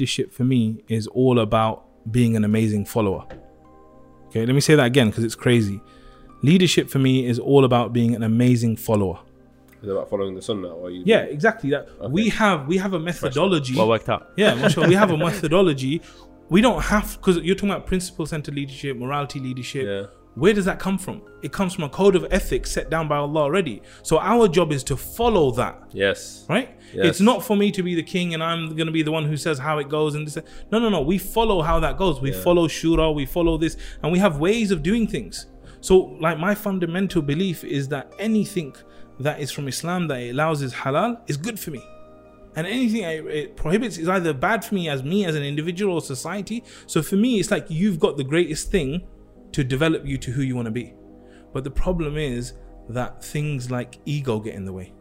leadership for me is all about being an amazing follower. Okay, let me say that again because it's crazy. Leadership for me is all about being an amazing follower. Is it about following the sunnah or you? Yeah, exactly. That we have we have a methodology. Well worked out. Yeah, mashallah, we have a methodology. We don't have because you're talking about principle centered leadership, morality leadership. Yeah. Where does that come from? It comes from a code of ethics set down by Allah already. So our job is to follow that, Yes. right? Yes. It's not for me to be the king and I'm going to be the one who says how it goes and this. No, no, no. We follow how that goes. We Yeah. follow shura. We follow this, and we have ways of doing things. So, like my fundamental belief is that anything that is from Islam that it allows is halal is good for me and anything it it prohibits is either bad for me as me as an individual or society so for me it's like you've got the greatest thing to develop you to who you want to be but the problem is that things like ego get in the way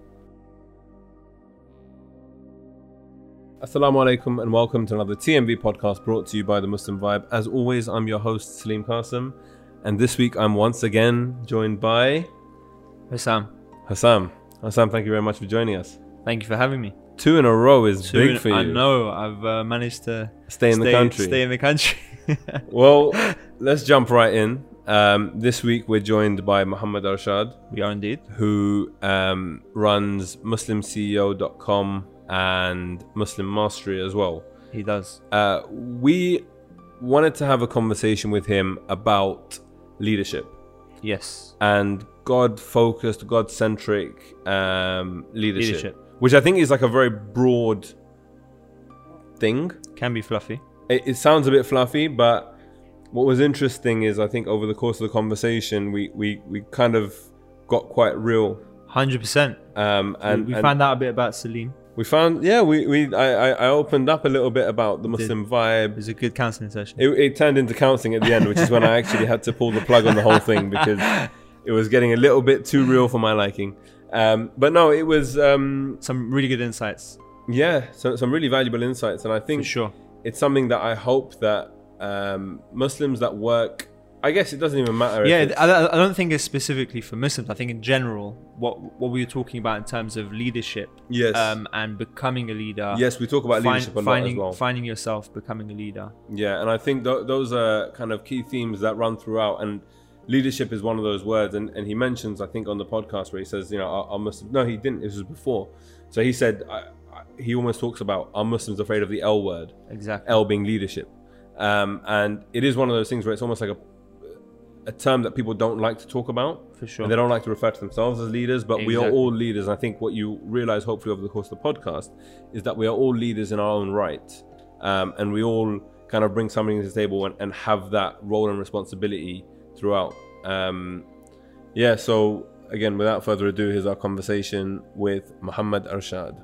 Assalamu alaikum and welcome to another TMV podcast brought to you by the Muslim Vibe. As always, I'm your host Salim Qasim, and this week I'm once again joined by Hussam, Hassam. Hassam, thank you very much for joining us. thank you for having me. Two in a row is Two big in- for you. I know. I've uh, managed to Stay in the country. Stay in the country. Well, let's jump right in. Um, this week we're joined by Muhammad Arshad, we are indeed. who um, runs MuslimCEO.com and Muslim Mastery as well. He does. uh, we wanted to have a conversation with him about leadership Yes. and God focused, God centric um, leadership, Leadership. which I think is like a very broad thing. Can be fluffy. It, it sounds a bit fluffy, but what was interesting is I think over the course of the conversation, we, we, we kind of got quite real. Hundred percent. Um, and we and found out a bit about Salim. we found, yeah, we, we I, I opened up a little bit about the Muslim It vibe. was a good counselling session. It, it turned into counselling at the end, which is when I actually had to pull the plug on the whole thing because it was getting a little bit too real for my liking. Um, but no, it was um, Some really good insights yeah, so, some really valuable insights, and I for think sure. It's something that I hope that um, Muslims that work. I guess it doesn't even matter. Yeah, I, I don't think it's specifically for Muslims. I think in general, what what we were talking about in terms of leadership, yes, um, and becoming a leader. yes, we talk about find- leadership a lot finding as well. finding yourself, becoming a leader. Yeah, and I think th- those are kind of key themes that run throughout. And leadership is one of those words. And, and he mentions, I think, on the podcast where he says, you know, I, our Muslims. No, he didn't. This was before. So he said, I, I, he almost talks about are Muslims afraid of the L word, Exactly. L being leadership. Um, and it is one of those things where it's almost like a, a term that people don't like to talk about. For sure. And they don't like to refer to themselves as leaders, but we are all leaders. And I think what you realize, hopefully, over the course of the podcast, is that we are all leaders in our own right. Um, and we all kind of bring something to the table and, and have that role and responsibility throughout. Um, yeah, so again, without further ado, here's our conversation with Muhammad Arshad.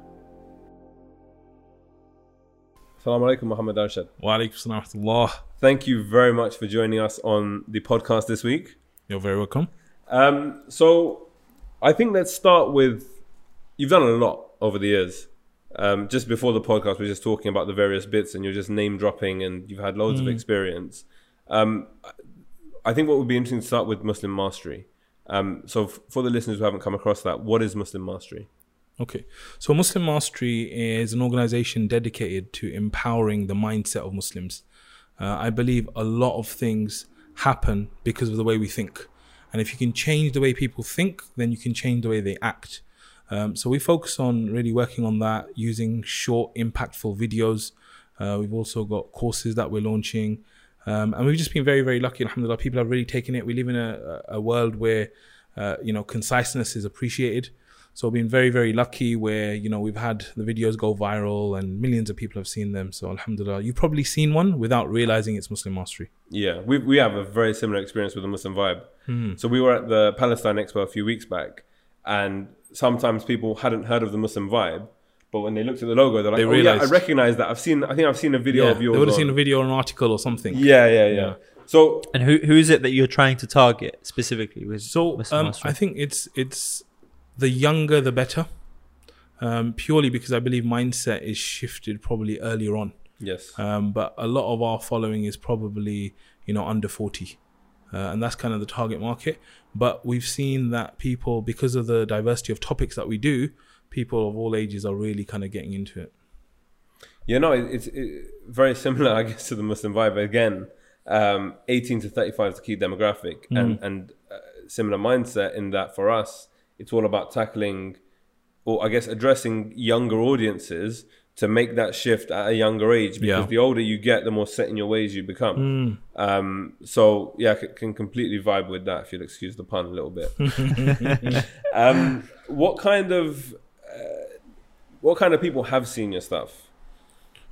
Assalamu alaikum, Muhammad Arshad. wa alaikum salam wa rahmatullah. Thank you very much for joining us on the podcast this week. you're very welcome Um, so I think let's start with you've done a lot over the years. Um, just before the podcast, we are just talking about the various bits, and you're just name dropping, and you've had loads of experience. Um, I think what would be interesting to start with Muslim mastery. Um, so f- for the listeners who haven't come across that, what is Muslim mastery? Okay. So Muslim Mastery is an organization dedicated to empowering the mindset of Muslims. Uh, I believe a lot of things happen because of the way we think. And if you can change the way people think, then you can change the way they act. Um, so we focus on really working on that using short, impactful videos. Uh, we've also got courses that we're launching. Um, and we've just been very, very lucky. Alhamdulillah, people have really taken it. We live in a, a world where, uh, you know, conciseness is appreciated. So we've been very, very lucky where, you know, we've had the videos go viral and millions of people have seen them. So Alhamdulillah, you've probably seen one without realizing it's Muslim Mastery. Yeah, we, we have a very similar experience with the Muslim vibe. So we were at the Palestine Expo a few weeks back, and sometimes people hadn't heard of the Muslim vibe, but when they looked at the logo, they're like, They "Oh yeah, I recognize that. I've seen. I think I've seen a video Yeah, of they yours." would have on- seen a video or an article or something. Yeah, yeah, yeah. Yeah. So And who who is it that you're trying to target specifically? With So Muslim um, Mastery? I think it's it's the younger the better, um, purely because I believe mindset is shifted probably earlier on. yes, Um, but a lot of our following is probably you know under forty, uh, and that's kind of the target market. But we've seen that people, because of the diversity of topics that we do, people of all ages are really kind of getting into it. Yeah, no, it, it's very similar, I guess, to the Muslim vibe. Again, um, 18 to 35 is the key demographic, and and uh, similar mindset in that for us, it's all about tackling, or I guess addressing younger audiences to make that shift at a younger age. Because Yeah. the older you get, the more set in your ways you become. Um, so yeah, I c- can completely vibe with that. If you'll excuse the pun a little bit. um, what kind of uh, what kind of people have seen your stuff?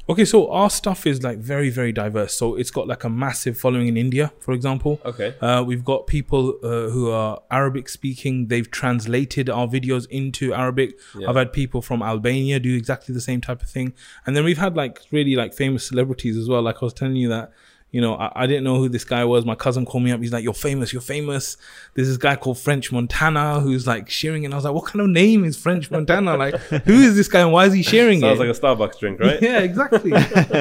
Okay, so our stuff is like very, very diverse. So it's got like a massive following in India, for example. Okay. Uh, we've got people uh, who are Arabic speaking. They've translated our videos into Arabic. Yeah. I've had people from Albania do exactly the same type of thing. And then we've had like really like famous celebrities as well. Like I was telling you that, you know, I, I didn't know who this guy was. My cousin called me up. He's like, "You're famous. You're famous." There's this guy called French Montana who's like sharing, and I was like, "What kind of name is French Montana? Like, who is this guy and why is he sharing Sounds it?" Sounds like a Starbucks drink, right? Yeah, exactly.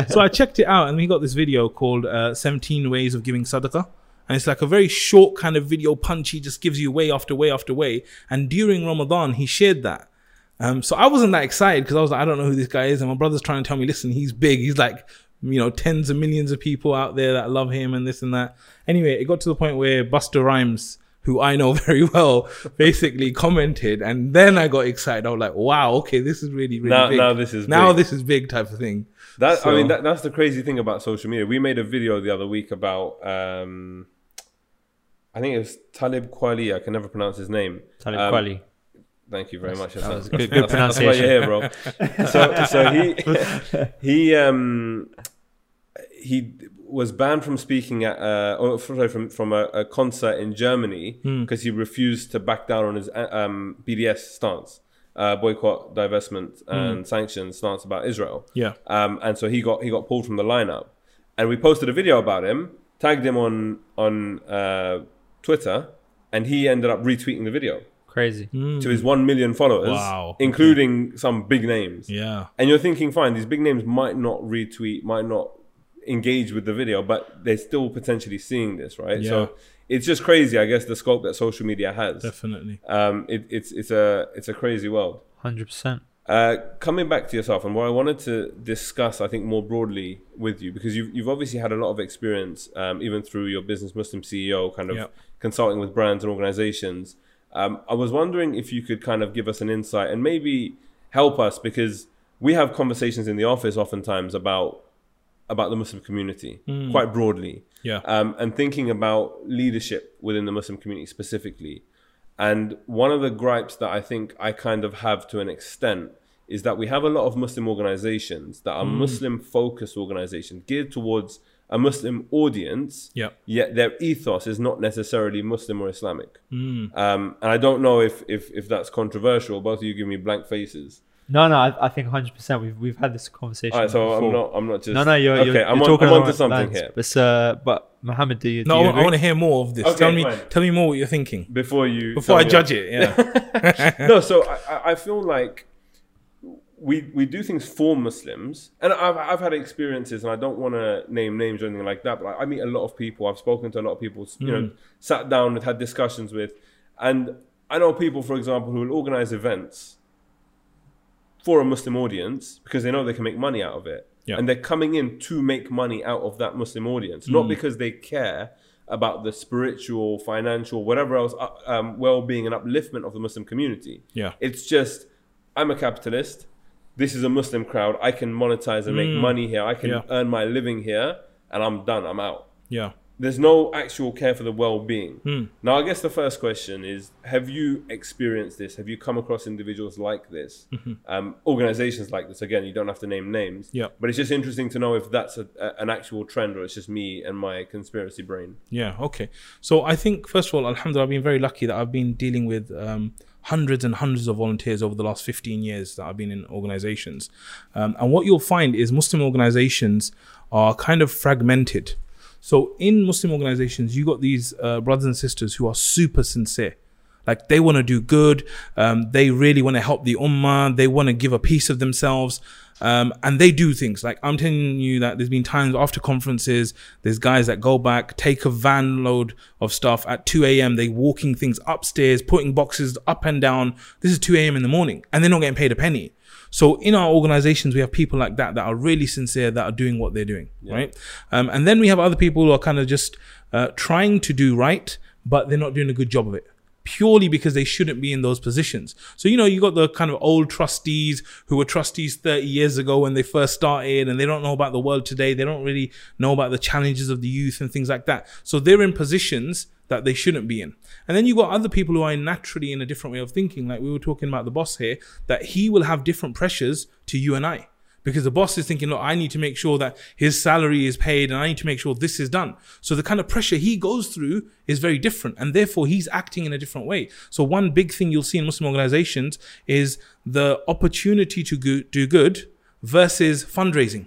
so I checked it out, and we got this video called uh, "17 Ways of Giving Sadaqah," and it's like a very short kind of video, punchy, just gives you way after way after way. And during Ramadan, he shared that. Um, so I wasn't that excited because I was like, I don't know who this guy is, and my brother's trying to tell me, listen, he's big. He's like, you know, tens of millions of people out there that love him and this and that. Anyway, it got to the point where Busta Rhymes. Who I know very well, basically commented, and then I got excited. I was like, "Wow, okay, this is really, really Now- big." now this is now big. this is big type of thing. That I mean, that, that's the crazy thing about social media. We made a video the other week about, um, I think it was Talib Kweli. I can never pronounce his name. Talib Um, Kweli. Thank you very much. that was good- good That's why you're here, bro. so, so he he um he was banned from speaking at uh, or sorry, from from a, a concert in Germany because he refused to back down on his uh, um, BDS stance, uh, boycott, divestment, and sanctions stance about Israel. Yeah. Um, and so he got he got pulled from the lineup, and we posted a video about him, tagged him on on uh, Twitter, and he ended up retweeting the video Crazy. to his one million followers, Wow. including some big names. Yeah. And you're thinking, fine, these big names might not retweet, might not engage with the video, but they're still potentially seeing this, right? Yeah. So it's just crazy, I guess, the scope that social media has. Definitely. Um, it, it's it's a it's a crazy world. Hundred percent. Uh, coming back to yourself, and what I wanted to discuss, I think, more broadly with you, because you've, you've obviously had a lot of experience, um, even through your business Muslim CEO, kind of Yep. consulting with brands and organizations. Um, I was wondering if you could kind of give us an insight and maybe help us, because we have conversations in the office oftentimes about about the Muslim community quite broadly Yeah. um, and thinking about leadership within the Muslim community specifically. And one of the gripes that I think I kind of have to an extent is that we have a lot of Muslim organizations that are Muslim focused organizations geared towards a Muslim audience, Yeah. yet their ethos is not necessarily Muslim or Islamic. Um, and I don't know if, if, if that's controversial. Both of you give me blank faces. No, no, I, I think hundred percent. We've we've had this conversation. All right, so before. I'm not I'm not just No, no, you're, okay. you're, I'm, you're on, talking I'm along onto something lines. here. But uh, but Mohammed, do you? Do No, you I, agree? want to hear more of this. Okay, tell me, fine. tell me more what you're thinking Before you before I judge it. Yeah. no, so I, I- I feel like we we do things for Muslims, and I've I've had experiences, and I don't want to name names or anything like that, but I, I meet a lot of people. I've spoken to a lot of people, you know, sat down and had discussions with, and I know people, for example, who will organize events for a Muslim audience because they know they can make money out of it, Yeah. and they're coming in to make money out of that Muslim audience, not because they care about the spiritual, financial, whatever else, uh, um, well-being and upliftment of the Muslim community. Yeah. It's just, I'm a capitalist. This is a Muslim crowd. I can monetize and make money here. I can Yeah. earn my living here, and I'm done. I'm out. Yeah. There's no actual care for the well-being. Now, I guess the first question is: Have you experienced this? Have you come across individuals like this, um, organizations like this? Again, you don't have to name names. Yeah. But it's just interesting to know if that's a, a, an actual trend or it's just me and my conspiracy brain. Yeah, okay. So I think first of all, Alhamdulillah, I've been very lucky that I've been dealing with um, hundreds and hundreds of volunteers over the last 15 years that I've been in organizations. Um, and what you'll find is Muslim organizations are kind of fragmented. So in Muslim organizations, you got these uh, brothers and sisters who are super sincere. Like they want to do good. Um, they really want to help the ummah. They want to give a piece of themselves. Um, and they do things like I'm telling you that there's been times after conferences, there's guys that go back, take a van load of stuff at 2 a.m. They walking things upstairs, putting boxes up and down. This is 2 a.m. in the morning and they're not getting paid a penny. So in our organizations, we have people like that that are really sincere, that are doing what they're doing, right? Um, and then we have other people who are kind of just uh, trying to do right, but they're not doing a good job of it purely because they shouldn't be in those positions. So, you know, you got the kind of old trustees who were trustees 30 years ago when they first started and they don't know about the world today. They don't really know about the challenges of the youth and things like that. So they're in positions that they shouldn't be in. And then you got other people who are naturally in a different way of thinking. Like we were talking about the boss here, that he will have different pressures to you and I because the boss is thinking, look, I need to make sure that his salary is paid and I need to make sure this is done. So the kind of pressure he goes through is very different and therefore he's acting in a different way. So one big thing you'll see in Muslim organizations is the opportunity to go- do good versus fundraising.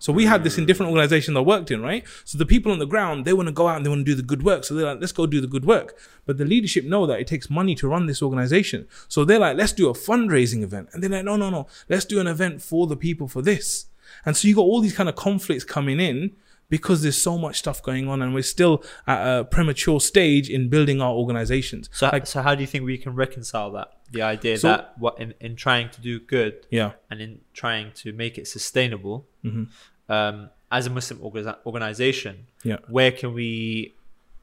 So we had this in different organizations I worked in, right? So the people on the ground, they want to go out and they want to do the good work. So they're like, let's go do the good work. But the leadership know that it takes money to run this organization. So they're like, let's do a fundraising event. And they're like, no, no, no, let's do an event for the people for this. And so you got all these kind of conflicts coming in because there's so much stuff going on and we're still at a premature stage in building our organizations. So, Like- so how do you think we can reconcile that? The idea So- that what in, in trying to do good Yeah. and in trying to make it sustainable, Mm-hmm. um, as a Muslim orga- organization, Yeah. where can we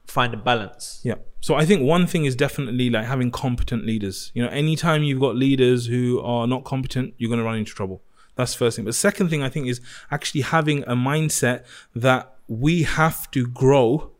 find a balance? Yeah. So I think one thing is definitely like having competent leaders. You know, anytime you've got leaders who are not competent, you're going to run into trouble. That's first thing. But second thing I think is actually having a mindset that we have to grow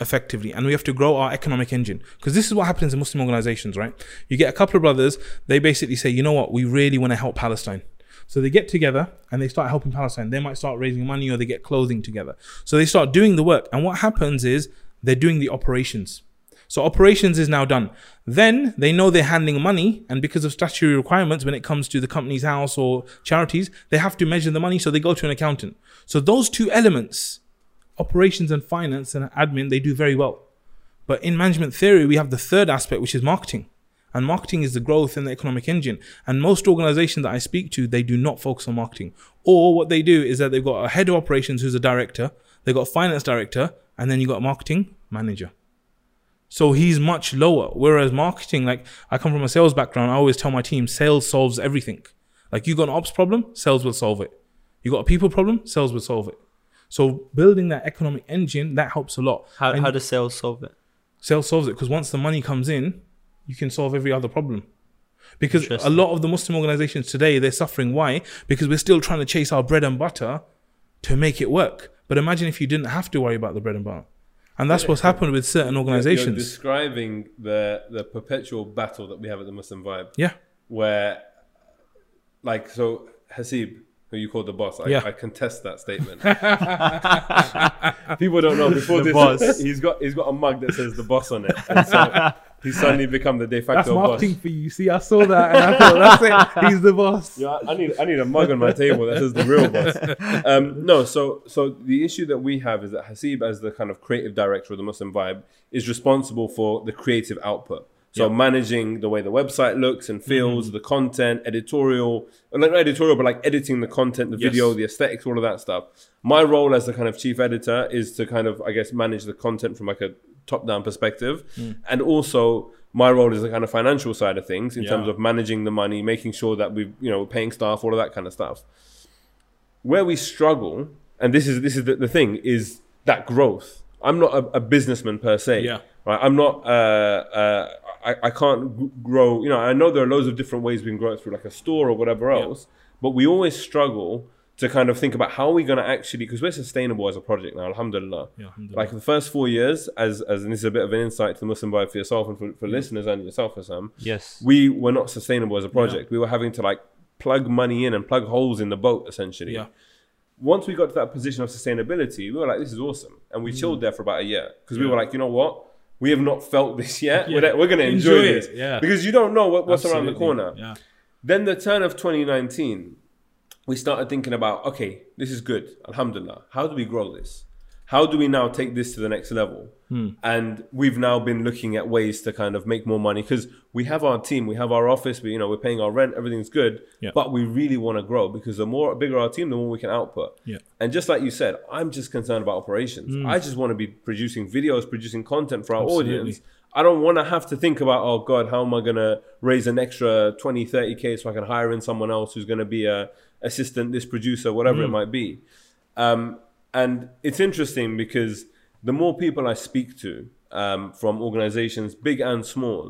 effectively and we have to grow our economic engine because this is what happens in Muslim organizations, right? You get a couple of brothers, they basically say, you know what, we really want to help Palestine. So they get together and they start helping Palestine. They might start raising money or they get clothing together. So they start doing the work. And what happens is they're doing the operations. So operations is now done. Then they know they're handling money, and because of statutory requirements, when it comes to the Companies House or charities, they have to measure the money. So they go to an accountant. So those two elements, operations and finance and admin, they do very well. But in management theory, we have the third aspect, which is marketing. And marketing is the growth and the economic engine. And most organizations that I speak to, they do not focus on marketing. Or what they do is that they've got a head of operations who's a director, they've got a finance director, and then you've got a marketing manager. So he's much lower. Whereas marketing, like I come from a sales background, I always tell my team, sales solves everything. Like you got an ops problem, sales will solve it. You got a people problem, sales will solve it. So building that economic engine, that helps a lot. How, And- how does sales solve it? sales solves it because once the money comes in, you can solve every other problem. Because a lot of the Muslim organizations today, they're suffering. Why? Because we're still trying to chase our bread and butter to make it work. But imagine if you didn't have to worry about the bread and butter. And that's what's happened with certain organizations. You're describing the the perpetual battle that we have at the Muslim Vibe, yeah. where, like, so Hasib, who you call the boss, I, Yeah. I contest that statement. People don't know before The this. boss. He's got he's got a mug that says the boss on it, and so he's suddenly become the de That's facto boss. marketing for you. See, I saw that and I thought, that's it. He's the boss. Yeah, I I need I need a mug on my table that says the real boss. Um, no, so so the issue that we have is that Hasib, as the kind of creative director of the Muslim Vibe, is responsible for the creative output. So managing the way the website looks and feels, the content, editorial, not editorial, but like editing the content, the Yes. video, the aesthetics, all of that stuff. My role as the kind of chief editor is to kind of, I guess, manage the content from like a top-down perspective, and also my role is the kind of financial side of things in Yeah. terms of managing the money, making sure that we, you know, paying staff, all of that kind of stuff. Where we struggle, and this is this is the, the thing, is that growth. I'm not a, a businessman per se. Yeah. Right. I'm not. Uh, uh, I, I can't grow. You know, I know there are loads of different ways we can grow it through, like a store or whatever else. But we always struggle to kind of think about how are we going to actually, because we're sustainable as a project now. Alhamdulillah. Yeah, alhamdulillah. Like the first four years, as as and this is a bit of an insight to the Muslim Vibe for yourself and for, for listeners and yourself, Sam Yes. we were not sustainable as a project. We were having to like plug money in and plug holes in the boat essentially. Yeah. Once we got to that position of sustainability, we were like, this is awesome. And Mm. we chilled there for about a year because we were like, you know what? We have not felt this yet. Yeah. We're, we're going to enjoy, Enjoy it, this. yeah. Because you don't know what, what's around the corner. Yeah. Then the turn of 2019, we started thinking about, okay, this is good. Alhamdulillah. How do we grow this? How do we now take this to the next level? Hmm. And we've now been looking at ways to kind of make more money because we have our team, we have our office, we you know we're paying our rent, everything's good. Yeah. But we really want to grow because the more bigger our team, the more we can output. Yeah. And just like you said, I'm just concerned about operations. I just want to be producing videos, producing content for our. Absolutely. audience. I don't want to have to think about, oh God, how am I going to raise an extra 20, 30K so I can hire in someone else who's going to be a assistant, this producer, whatever it might be. Um, and it's interesting because the more people I speak to um, from organizations, big and small,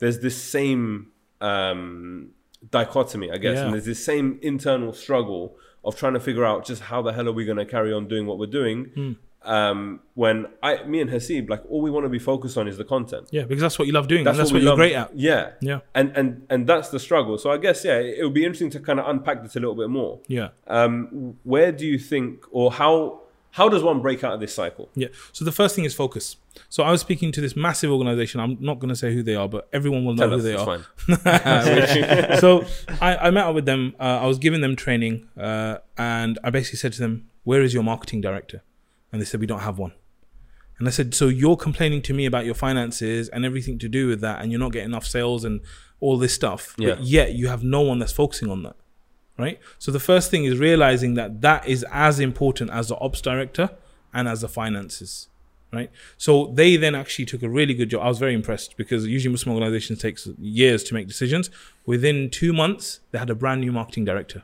there's this same um, dichotomy, I guess, Yeah. and there's this same internal struggle of trying to figure out just how the hell are we going to carry on doing what we're doing. Hmm. Um, when I, me and Hasib, like all we want to be focused on is the content. Yeah, because that's what you love doing. That's, That's, that's what, you're love. great at. Yeah, Yeah. and and and that's the struggle. So I guess yeah, it would be interesting to kind of unpack this a little bit more. Yeah. Um, where do you think, or how how does one break out of this cycle? Yeah. So the first thing is focus. So I was speaking to this massive organization. I'm not going to say who they are, but everyone will know Tell who us, they are. fine. so I, I met up with them. Uh, I was giving them training, uh, and I basically said to them, "Where is your marketing director?" And they said, "We don't have one." And I said, "So you're complaining to me about your finances and everything to do with that, and you're not getting enough sales and all this stuff, Yeah. but yet you have no one that's focusing on that." Right. So the first thing is realizing that that is as important as the ops director and as the finances right? So they then actually took a really good job. I was very impressed because usually Muslim organizations takes years to make decisions. Within two months, they had a brand new marketing director,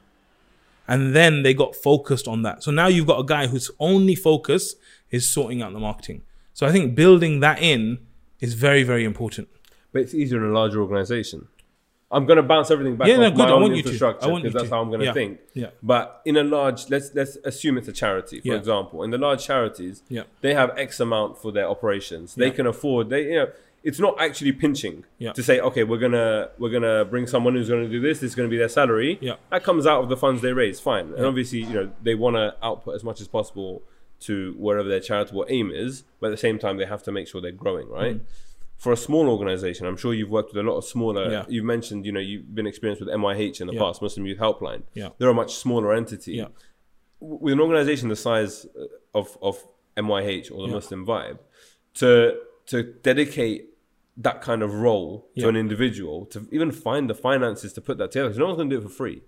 and then they got focused on that. So now you've got a guy whose only focus is sorting out the marketing. So I think building that in is very very important. But it's easier in a larger organization. I'm going to bounce everything back Yeah, no, good. my I own want you to. infrastructure I want because that's to. how I'm going to Yeah. think. Yeah. But in a large, let's let's assume it's a charity, for Yeah. example. In the large charities, Yeah. they have X amount for their operations. They can afford. They you know, it's not actually pinching Yeah. to say, okay, we're gonna we're gonna bring someone who's going to do this. This is going to be their salary. Yeah. That comes out of the funds they raise. Fine. And obviously, you know, they want to output as much as possible to wherever their charitable aim is. But at the same time, they have to make sure they're growing, right? Mm. For a small organization, I'm sure you've worked with a lot of smaller. Yeah. You've mentioned, you know, you've been experienced with MYH in the Yeah. past, Muslim Youth Helpline. Yeah. They're a much smaller entity. Yeah. With an organization the size uh, of, of MYH or the Yeah. Muslim Vibe, to to dedicate that kind of role to an individual, to even find the finances to put that together, 'cause no one's going to do it for free.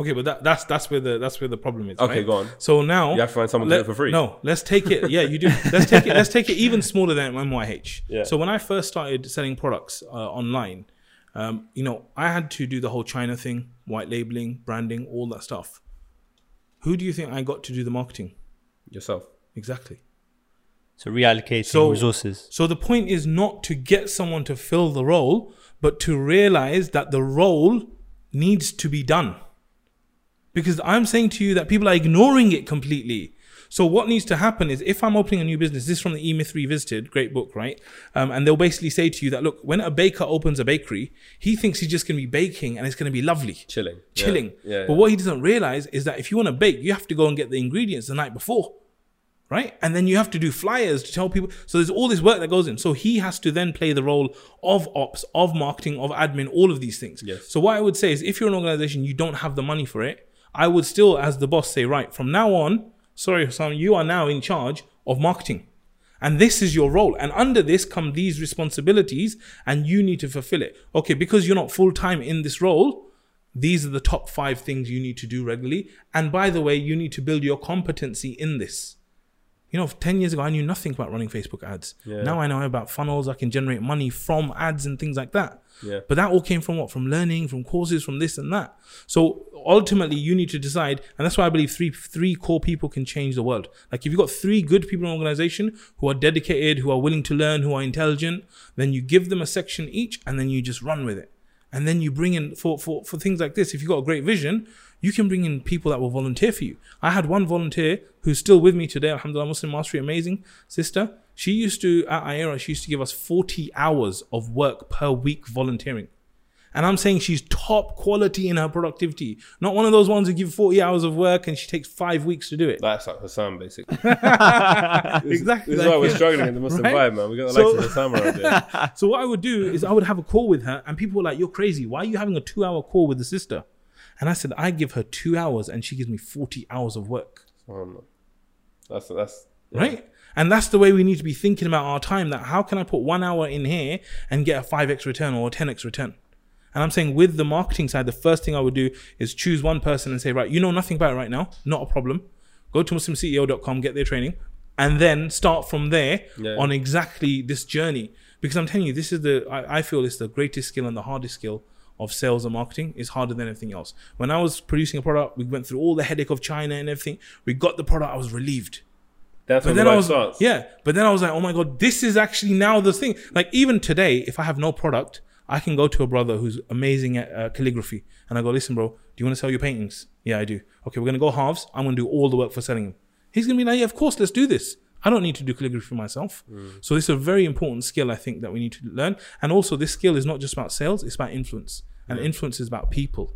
Okay, but that, that's that's where the that's where the problem is. Okay, right? go on. So now You have to find someone to do it for free. No, let's take it. Yeah, you do. Let's take it. Let's take it even smaller than MYH. Yeah. So when I first started selling products uh, online, um, you know, I had to do the whole China thing, white labeling, branding, all that stuff. Who do you think I got to do the marketing? Yourself. Exactly. So reallocating So- resources. So the point is not to get someone to fill the role, but to realize that the role needs to be done. Because I'm saying to you that people are ignoring it completely. So what needs to happen is if I'm opening a new business, this is from the E-Myth Revisited, great book, right? Um, and they'll basically say to you that, look, when a baker opens a bakery, he thinks he's just going to be baking and it's going to be lovely Chilling. Chilling. Yeah. But what he doesn't realize is that if you want to bake, you have to go and get the ingredients the night before. Right? And then you have to do flyers to tell people. So there's all this work that goes in. So he has to then play the role of ops, of marketing, of admin, all of these things. Yes. So what I would say is if you're an organization, you don't have the money for it, I would still, as the boss, say, right, from now on, sorry, Hassan, you are now in charge of marketing. And this is your role. And under this come these responsibilities, and you need to fulfill it. Okay, because you're not full time in this role, these are the top five things you need to do regularly. And by the way, you need to build your competency in this. You know, 10 years ago, I knew nothing about running Facebook ads. Yeah. Now I know about funnels. I can generate money from ads and things like that. Yeah. But that all came from what? From learning, from courses, from this and that. So ultimately, you need to decide, and that's why I believe three three core people can change the world. Like if you've got three good people in an organization who are dedicated, who are willing to learn, who are intelligent, then you give them a section each, and then you just run with it. And then you bring in for for for things like this. If you've got a great vision, you can bring in people that will volunteer for you. I had one volunteer who's still with me today. Alhamdulillah, Muslim Mastery, amazing sister. She used to at IERA, she used to give us 40 hours of work per week volunteering. And I'm saying she's top quality in her productivity. Not one of those ones who give 40 hours of work and she takes five weeks to do it. That's like Hassan, basically. exactly. This is why we're struggling in the Muslim Right? vibe, man. We got the So- likes of Hassan around here. So what I would do is I would have a call with her and people were like, you're crazy. Why are you having a two hour call with the sister? And I said, I give her two hours and she gives me 40 hours of work. SubhanAllah. That's that's right? And that's the way we need to be thinking about our time. That how can I put one hour in here and get a five x return or a ten x return? And I'm saying with the marketing side, the first thing I would do is choose one person and say, right, you know nothing about it right now, not a problem. Go to muslimceo.com, get their training, and then start from there Yeah. on exactly this journey. Because I'm telling you, this is the I, I feel it's the greatest skill and the hardest skill of sales and marketing is harder than anything else. When I was producing a product, we went through all the headache of China and everything. We got the product, I was relieved. That's But then the I was starts. yeah, but then I was like, oh my god, this is actually now the thing. Like even today, if I have no product, I can go to a brother who's amazing at uh, calligraphy, and I go, listen, bro, do you want to sell your paintings? Yeah, I do. Okay, we're gonna go halves. I'm gonna do all the work for selling them. He's gonna be like, yeah, of course, let's do this. I don't need to do calligraphy myself. So this is a very important skill I think that we need to learn. And also, this skill is not just about sales; it's about influence, and influence is about people,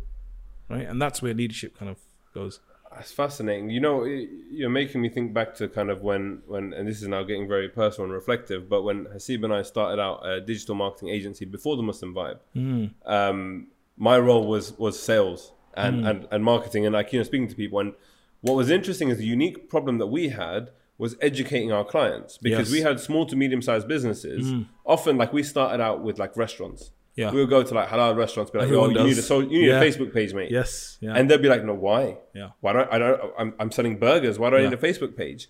right? And that's where leadership kind of goes. It's fascinating. You know, it- you're making me think back to kind of when, when, and this is now getting very personal and reflective, but when Hasib and I started out a digital marketing agency before the Muslim Vibe, mm. um, my role was was sales and, mm. and, and marketing, and like you know, speaking to people. And what was interesting is the unique problem that we had was educating our clients because Yes. we had small to medium sized businesses. Mm. Often, like we started out with like restaurants. Yeah. We would go to like halal restaurants, be like, Everyone "Yo, you need a does. so you need Yeah. a Facebook page, mate." Yes. Yeah. And they'd be like, no, why? Yeah. Why don't I don't I'm, I'm selling burgers. Why do I Yeah. need a Facebook page?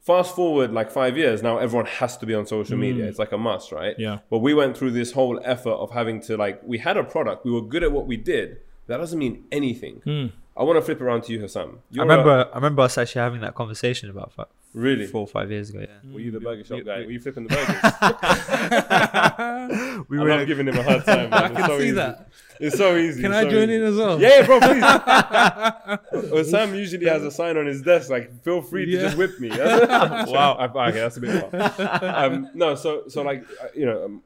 Fast forward like five years, now everyone has to be on social media. It's like a must, right? Mm. Yeah. But we went through this whole effort of having to like we had a product, we were good at what we did. That doesn't mean anything. Mm. I want to flip around to you, Hassam. I You're remember, I remember us actually having that conversation about fi- a- really. four or five years ago. Yeah, Were you the burger shop guy? Were you flipping the burgers? we were love in a- giving him a hard time. Man. I It's can so see easy. that. It's so easy. Can it's I so join easy. in as well? Yeah, bro, please. well, Sam usually has a sign on his desk like, "Feel free to Yeah. just whip me." wow. I, Okay, that's a bit far. Um, no, so so like uh, you know, um,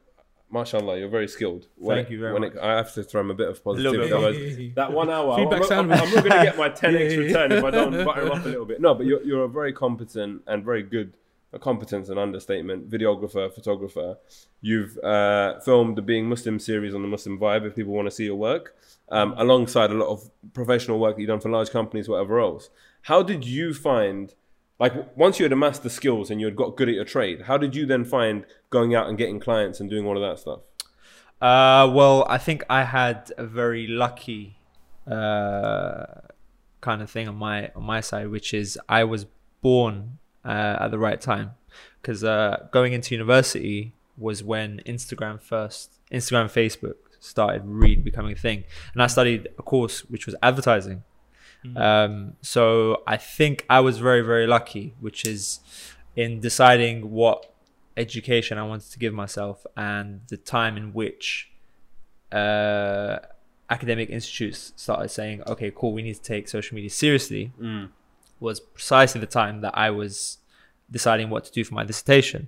mashallah, you're very skilled. When Thank it- you very much. It, I have to throw him a bit of positivity. bit. otherwise that one hour, I'm, Feedback I'm. I'm not going to get my 10x return if I don't butter him up a little bit. No, but you're, you're a very competent and very good. A competence and understatement. Videographer, photographer. You've uh, filmed the Being Muslim series on the Muslim Vibe. If people want to see your work, um, alongside a lot of professional work that you've done for large companies, whatever else. How did you find, like, once you had amassed the skills and you had got good at your trade, how did you then find going out and getting clients and doing all of that stuff? Uh, well, I think I had a very lucky uh, kind of thing on my on my side, which is I was born uh, at the right time because uh, going into university was when Instagram first, Instagram, Facebook started really becoming a thing, and I studied a course which was advertising. Um, so I think I was very very lucky, which is in deciding what education I wanted to give myself and the time in which uh, academic institutes started saying, okay, cool, we need to take social media seriously, was precisely the time that I was deciding what to do for my dissertation.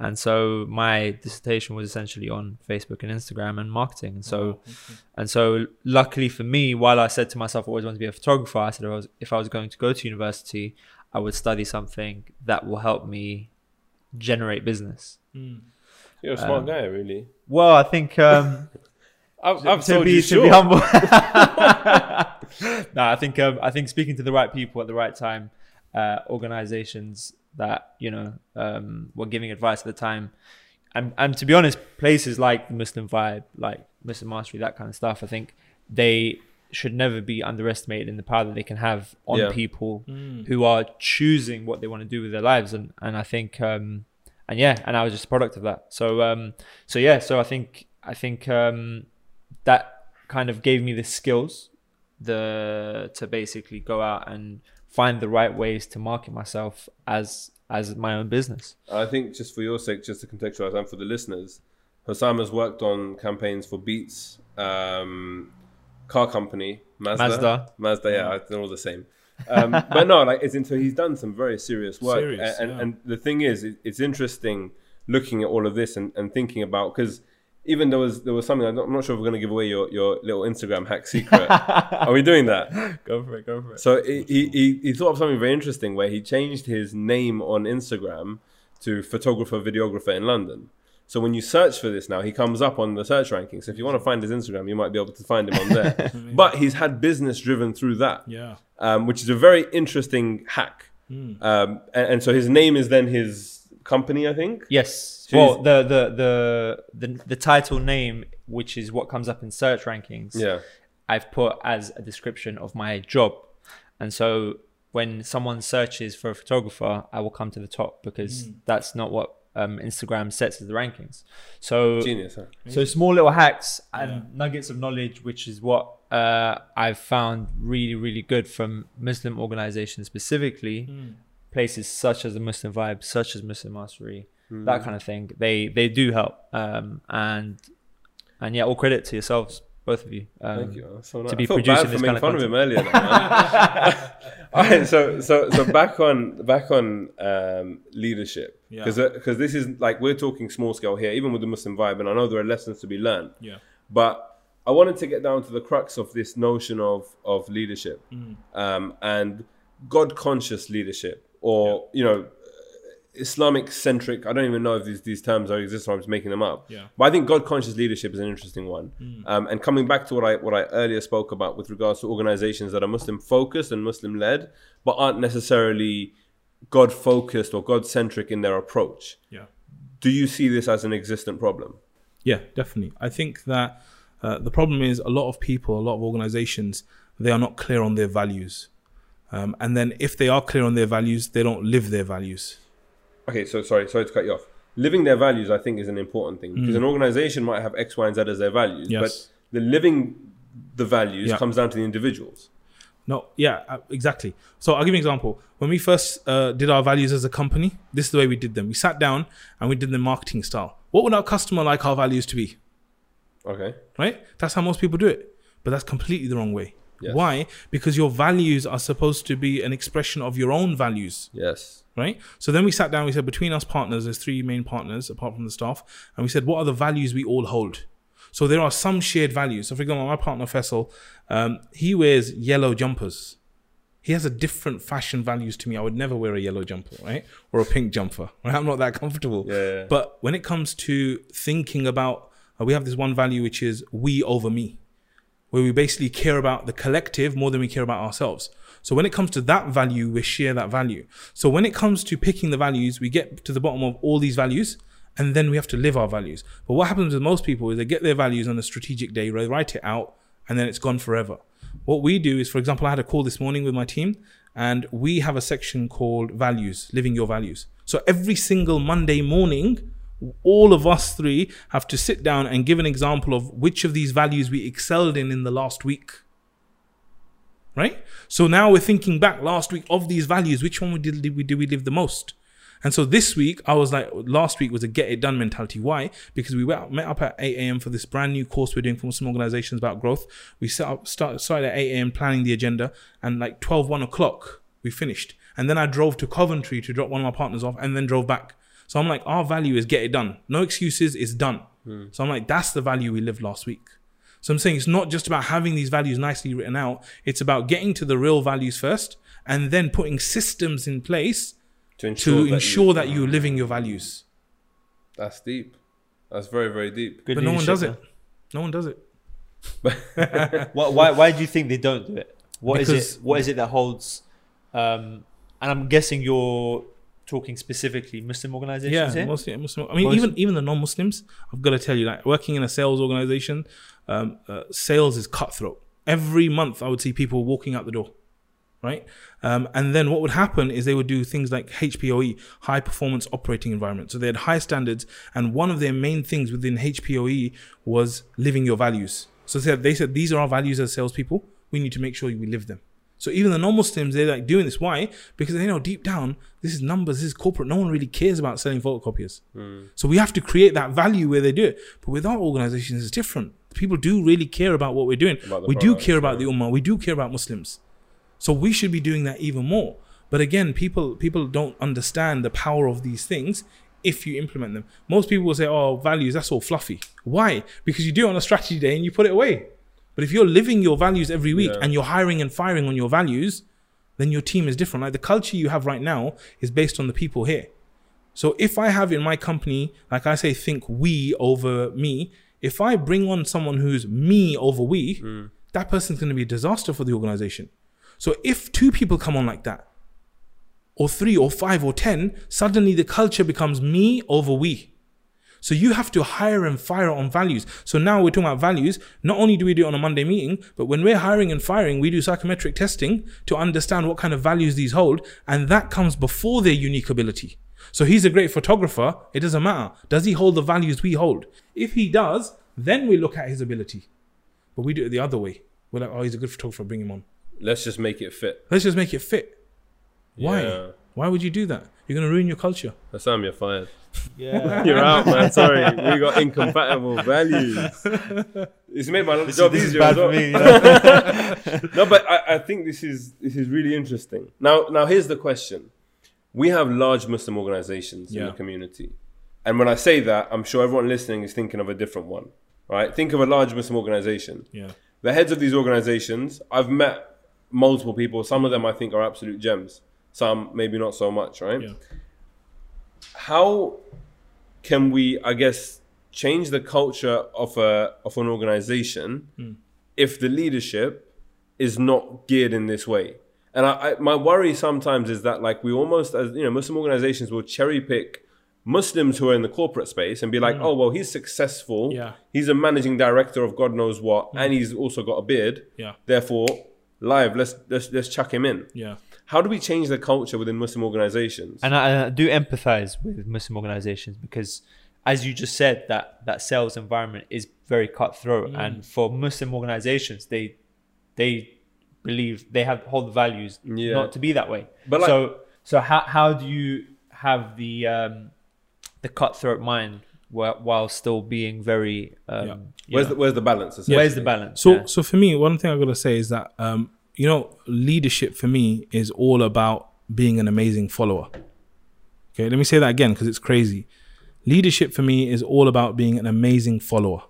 And so my dissertation was essentially on Facebook and Instagram and marketing. And so, and so luckily for me, while I said to myself, I always wanted to be a photographer, I said if I was, if I was going to go to university, I would study something that will help me generate business. You're a smart guy, really. Well, I think um, I've, I've to told be you to sure. be humble. no, I think um, I think speaking to the right people at the right time, uh, organizations that you know um, were giving advice at the time, and and to be honest, places like the Muslim Vibe, like Muslim Mastery, that kind of stuff, I think they should never be underestimated in the power that they can have on Yeah. people who are choosing what they want to do with their lives, and and I think. Um, and yeah, and I was just a product of that. So um, so yeah, so I think I think um, that kind of gave me the skills, the to basically go out and find the right ways to market myself as as my own business. I think just for your sake, just to contextualize and for the listeners, Hossam has worked on campaigns for Beats, um, car company, Mazda. Mazda. Mazda, yeah, they're all the same. Um, but no, like it's until he's done some very serious work, Serious, and, yeah. and the thing is, it, it's interesting looking at all of this and, and thinking about because even there was there was something I'm not, sure if we're going to give away your, your little Instagram hack secret. Are we doing that? Go for it, go for it. So he, he, he- he thought of something very interesting where he changed his name on Instagram to photographer videographer in London. So when you search for this now, he comes up on the search ranking. So if you want to find his Instagram, you might be able to find him on there. but he's had business driven through that, Yeah. um, which is a very interesting hack. Um, and, and so his name is then his company, I think. Yes. So well, the, the the the the title name, which is what comes up in search rankings, Yeah. I've put as a description of my job, and so when someone searches for a photographer, I will come to the top because that's not what um, Instagram sets as the rankings. So Genius. Huh? so small little hacks and nuggets of knowledge, which is what uh, I've found really, really good from Muslim organizations specifically, places such as the Muslim Vibe, such as Muslim Mastery, that kind of thing. They they do help, um, and and yeah, all credit to yourselves, both of you. Um, Thank you. So nice. to be I feel producing bad for this making kind of fun of him earlier. though, man. All right, so so so back on back on um, leadership Yeah. because because this is like we're talking small scale here, even with the Muslim vibe, and I know there are lessons to be learned. Yeah. But I wanted to get down to the crux of this notion of of leadership Mm. um, and God conscious leadership, or you know, Islamic centric. I don't even know if these these terms are exist, or I'm just making them up. Yeah. But I think God conscious leadership is an interesting one. Um, and coming back to what I what I earlier spoke about with regards to organizations that are Muslim focused and Muslim led, but aren't necessarily God focused or God centric in their approach. Yeah. Do you see this as an existent problem? Yeah, definitely. I think that uh, the problem is a lot of people, a lot of organizations, they are not clear on their values. Um, and then if they are clear on their values, they don't live their values. Okay, so sorry, sorry to cut you off. Living their values, I think, is an important thing because an organization might have X, Y, and Z as their values, Yes. but the living the values Yeah. comes down to the individuals. No, yeah, uh, exactly. So I'll give you an example. When we first uh, did our values as a company, this is the way we did them. We sat down and we did the marketing style. What would our customer like our values to be? Okay, Right? That's how most people do it. But that's completely the wrong way. Yes. Why? Because your values are supposed to be an expression of your own values. yes, right? So then we sat down. We said between us partners, there's three main partners apart from the staff, and we said what are the values we all hold. So there are some shared values. So for example, my partner Fessel, um, he wears yellow jumpers. He has a different fashion values to me. I would never wear a yellow jumper, right, or a pink jumper. Right? I'm not that comfortable. Yeah. But when it comes to thinking about, uh, we have this one value which is we over me where we basically care about the collective more than we care about ourselves. So when it comes to that value, we share that value. So when it comes to picking the values, we get to the bottom of all these values and then we have to live our values. But what happens with most people is they get their values on a strategic day, they write it out, and then it's gone forever. What we do is, for example, I had a call this morning with my team, and we have a section called values, living your values. So every single Monday morning, all of us three have to sit down and give an example of which of these values we excelled in in the last week. Right? So now we're thinking back last week of these values, which one we did, did we did we live the most? And so this week, I was like, last week was a get it done mentality. Why? Because we went, met up at 8 a.m. for this brand new course we're doing for Muslim organizations about growth. We set up, start, started at 8 a.m. planning the agenda, and like 12, 1 o'clock, we finished. And then I drove to Coventry to drop one of my partners off, and then drove back. So I'm like, our value is get it done. No excuses, it's done. Hmm. So I'm like, that's the value we lived last week. So I'm saying it's not just about having these values nicely written out, it's about getting to the real values first and then putting systems in place to ensure to that ensure you, that you're living your values. that's deep. That's very very deep. Good but no one leadership, does man. it. No one does it. Why, why, why do you think they don't do it? What is Because- it? What is it that holds? Um, and I'm guessing you're talking specifically Muslim organizations Yeah, here. mostly Muslim. I mean, Most- even even the non-Muslims. I've got to tell you, like working in a sales organization, um, uh, sales is cutthroat. Every month, I would see people walking out the door, right? Um, and then what would happen is they would do things like HPOE, high performance operating environment. So they had high standards, and one of their main things within HPOE was living your values. So they said, they said these are our values as salespeople. We need to make sure we live them. So even the non-Muslims, they're like doing this. Why? Because they know deep down, this is numbers, this is corporate. No one really cares about selling photocopiers. So we have to create that value where they do it. But with our organizations, it's different. People do really care about what we're doing. We do care about the ummah. We do care about Muslims. So we should be doing that even more. But again, people people don't understand the power of these things if you implement them. Most people will say, "Oh, values, that's all fluffy." Why? Because you do it on a strategy day and you put it away. But if you're living your values every week Yeah. and you're hiring and firing on your values, then your team is different. Like the culture you have right now is based on the people here. So if I have in my company, like I say, think we over me, if I bring on someone who's me over we, hmm. that person's going to be a disaster for the organization. So if two people come on like that, or three or five or ten, suddenly the culture becomes me over we. So you have to hire and fire on values. So now we're talking about values. Not only do we do it on a Monday meeting, but when we're hiring and firing, we do psychometric testing to understand what kind of values these hold. And that comes before their unique ability. So he's a great photographer. It doesn't matter. Does he hold the values we hold? If he does, then we look at his ability. But we do it the other way. We're like, oh, he's a good photographer. Bring him on. Let's just make it fit. Let's just make it fit. Why? Yeah. Why would you do that? You're going to ruin your culture. Hassan, you're fired. Yeah. You're out, man. Sorry, we got incompatible values. It's made my job this is easier. bad as well. me. you know? no, but I, I think this is this is really interesting. Now, now here's the question: We have large Muslim organizations in the community, and when I say that, I'm sure everyone listening is thinking of a different one. Right? Think of a large Muslim organization. Yeah. The heads of these organizations, I've met multiple people. Some of them I think are absolute gems. Some maybe not so much. Right? Yeah. How can we i guess change the culture of a of an organization Hmm. if the leadership is not geared in this way and I, I my worry sometimes is that like we almost as you know muslim organizations will cherry pick muslims who are in the corporate space and be like oh well he's successful. Yeah. He's a managing director of god knows what and he's also got a beard Yeah. therefore live let's let's, let's chuck him in Yeah. How do we change the culture within muslim organizations and I, I do empathize with Muslim organizations because, as you just said, that that sales environment is very cutthroat, Mm. and for Muslim organizations, they they believe they have hold the values Yeah. not to be that way. But like- so so how how do you have the um, the cutthroat mind while, while still being very um, Yeah. where's know, the where's the balance where's the balance? So, Yeah. so for me, one thing I gotta say is that um, you know, leadership for me is all about being an amazing follower. Okay, let me say that again because it's crazy. Leadership for me is all about being an amazing follower.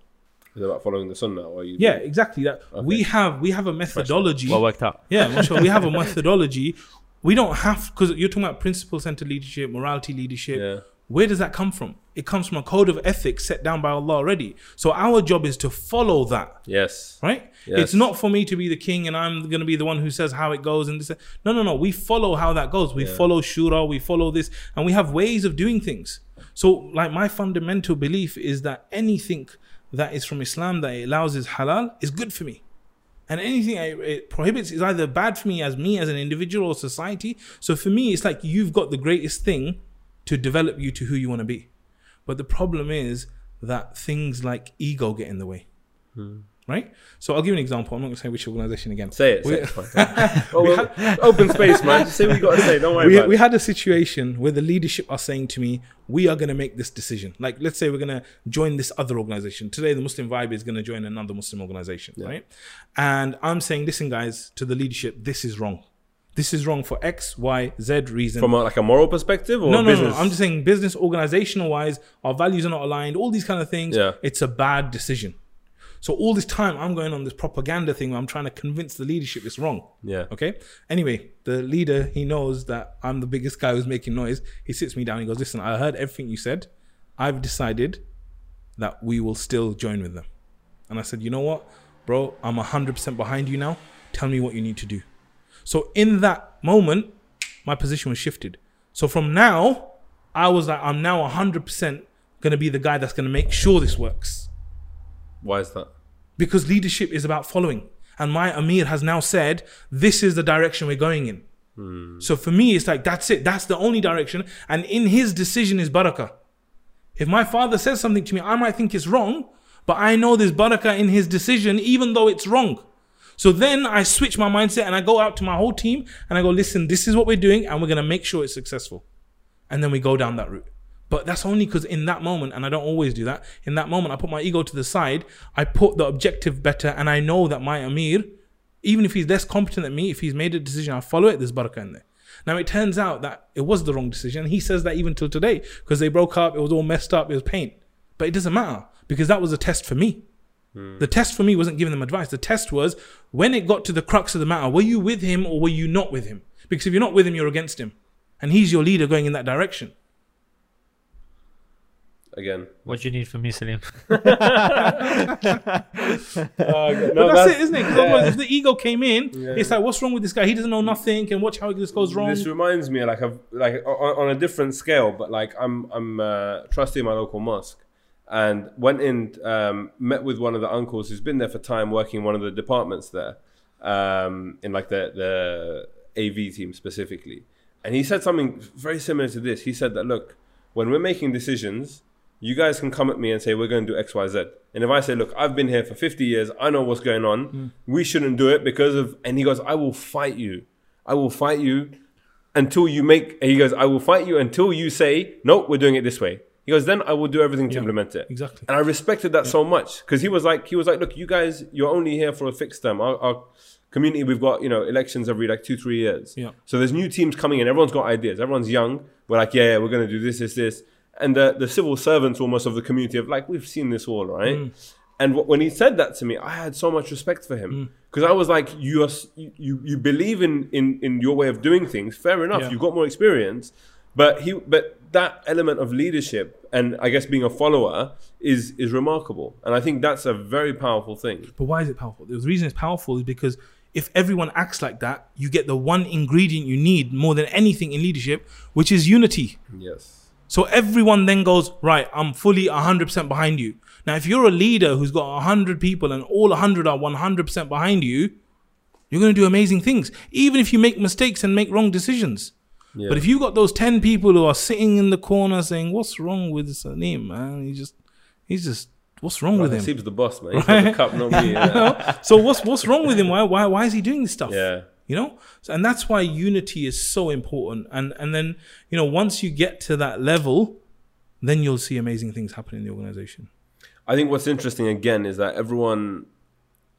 Is it about following the sunnah or you Yeah, exactly. That we have we have a methodology. well worked out. Yeah, mashallah, we have a methodology. We don't have because you're talking about principle centered leadership, morality leadership. Yeah. Where does that come from? It comes from a code of ethics set down by Allah already. So our job is to follow that. Yes. right? Yes. It's not for me to be the king and I'm going to be the one who says how it goes and this. No, no, no. We follow how that goes. We Yeah. follow shura. We follow this, and we have ways of doing things. So, like my fundamental belief is that anything that is from Islam that it allows is halal is good for me. And anything it it prohibits is either bad for me as me as an individual or society. So for me, it's like you've got the greatest thing to develop you to who you want to be. But the problem is that things like ego get in the way. Hmm. Right? So I'll give you an example. I'm not going to say which organization again. Say it. We- Say it. Fine. oh, well, open space, man. Say what you got to say. Don't worry we, we had a situation where the leadership are saying to me, we are going to make this decision. Like, let's say we're going to join this other organization. Today, the Muslim Vibe is going to join another Muslim organization, right? And I'm saying, listen, guys, to the leadership, this is wrong. This is wrong for X, Y, Z reason. From a, like a moral perspective or no, no, business? no. I'm just saying, business, organizational wise, our values are not aligned, all these kind of things. Yeah. It's a bad decision. So all this time, I'm going on this propaganda thing where I'm trying to convince the leadership it's wrong. Yeah. Okay. Anyway, the leader he knows that I'm the biggest guy who's making noise. He sits me down. He goes, "Listen, I heard everything you said. I've decided that we will still join with them." And I said, "You know what, bro? I'm hundred percent behind you now. Tell me what you need to do." So in that moment, my position was shifted. So from now, I was like, I'm now hundred percent going to be the guy that's going to make sure this works Why is that? because leadership is about following. And my Amir has now said, this is the direction we're going in. Hmm. So for me, it's like, that's it. That's the only direction. And in his decision is barakah. If my father says something to me, I might think it's wrong, but I know there's barakah in his decision, even though it's wrong. So then I switch my mindset and I go out to my whole team and I go, listen, this is what we're doing and we're going to make sure it's successful. And then we go down that route. But that's only because in that moment, and I don't always do that, in that moment, I put my ego to the side, I put the objective better, and I know that my Amir, even if he's less competent than me, if he's made a decision, I follow it, there's barakah in there. Now it turns out that it was the wrong decision. He says that even till today, because they broke up, it was all messed up, it was pain. But it doesn't matter, because that was a test for me. The test for me wasn't giving them advice. The test was when it got to the crux of the matter, were you with him or were you not with him? Because if you're not with him, you're against him. And he's your leader going in that direction. again. What do you need from me, Salim? Uh, But no, that's, it, isn't it? 'Cause yeah. otherwise, if the ego came in, Yeah. it's like, what's wrong with this guy? He doesn't know nothing, and watch how this goes wrong. This reminds me, like, of like on, on a different scale, but like I'm I'm uh, trustee in my local mosque, and went in, um, met with one of the uncles who's been there for time, working in one of the departments there, um, in like the the AV team specifically, and he said something very similar to this. He said that look, when we're making decisions, you guys can come at me and say we're going to do X, Y, Z. And if I say, look, I've been here for 50 years, I know what's going on. We shouldn't do it because of. And he goes, I will fight you. I will fight you until you make. He goes, I will fight you until you say, no, we're doing it this way. He goes, then I will do everything to Yeah. implement it. Exactly. And I respected that so much because he was like, he was like, look, you guys, you're only here for a fixed term. Our, our community, we've got you know elections every like two, three years. Yeah. So there's new teams coming in. Everyone's got ideas. Everyone's young. We're like, yeah, yeah we're going to do this, this, this. And the, the civil servants almost of the community of like, we've seen this all, right? Mm. And wh- when he said that to me, I had so much respect for Mm. him because I was like, you are, you you believe in in in your way of doing things. Fair enough, Yeah. you've got more experience, but he but that element of leadership and I guess being a follower is is remarkable, and I think that's a very powerful thing. But why is it powerful? The reason it's powerful is because if everyone acts like that, you get the one ingredient you need more than anything in leadership, which is unity. Yes. So everyone then goes, right, I'm fully 100% behind you. Now, if you're a leader who's got 100 people and all 100 are 100% behind you, you're going to do amazing things, even if you make mistakes and make wrong decisions. Yeah. But if you got those 10 people who are sitting in the corner saying, what's wrong with Salim, man? He just, he's just, what's wrong with him? Seems the boss, man. He's got the cup, not me. Yeah. so what's what's wrong with him? Why why why is he doing this stuff? yeah. You know, so, and that's why unity is so important. And and then you know once you get to that level, then you'll see amazing things happen in the organization. I think what's interesting again is that everyone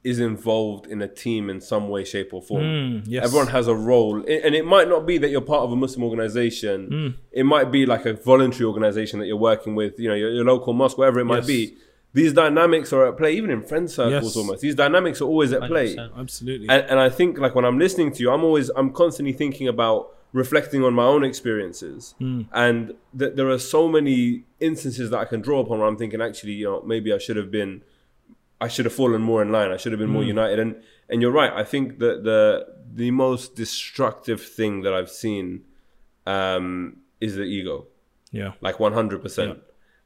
is involved in a team in some way, shape, or form. Mm, yes. Everyone has a role, and it might not be that you're part of a Muslim organization. Mm. It might be like a voluntary organization that you're working with, you know, your, your local mosque, whatever it might Yes. be. These dynamics are at play, even in friend circles. Yes. Almost these dynamics are always at play. 100%. Absolutely. And, and I think like when I'm listening to you, I'm always I'm constantly thinking about reflecting on my own experiences, and that there are so many instances that I can draw upon where I'm thinking actually, you know, maybe I should have been, I should have fallen more in line. I should have been more united. And and you're right. I think that the the most destructive thing that I've seen um, is the ego yeah. like 100%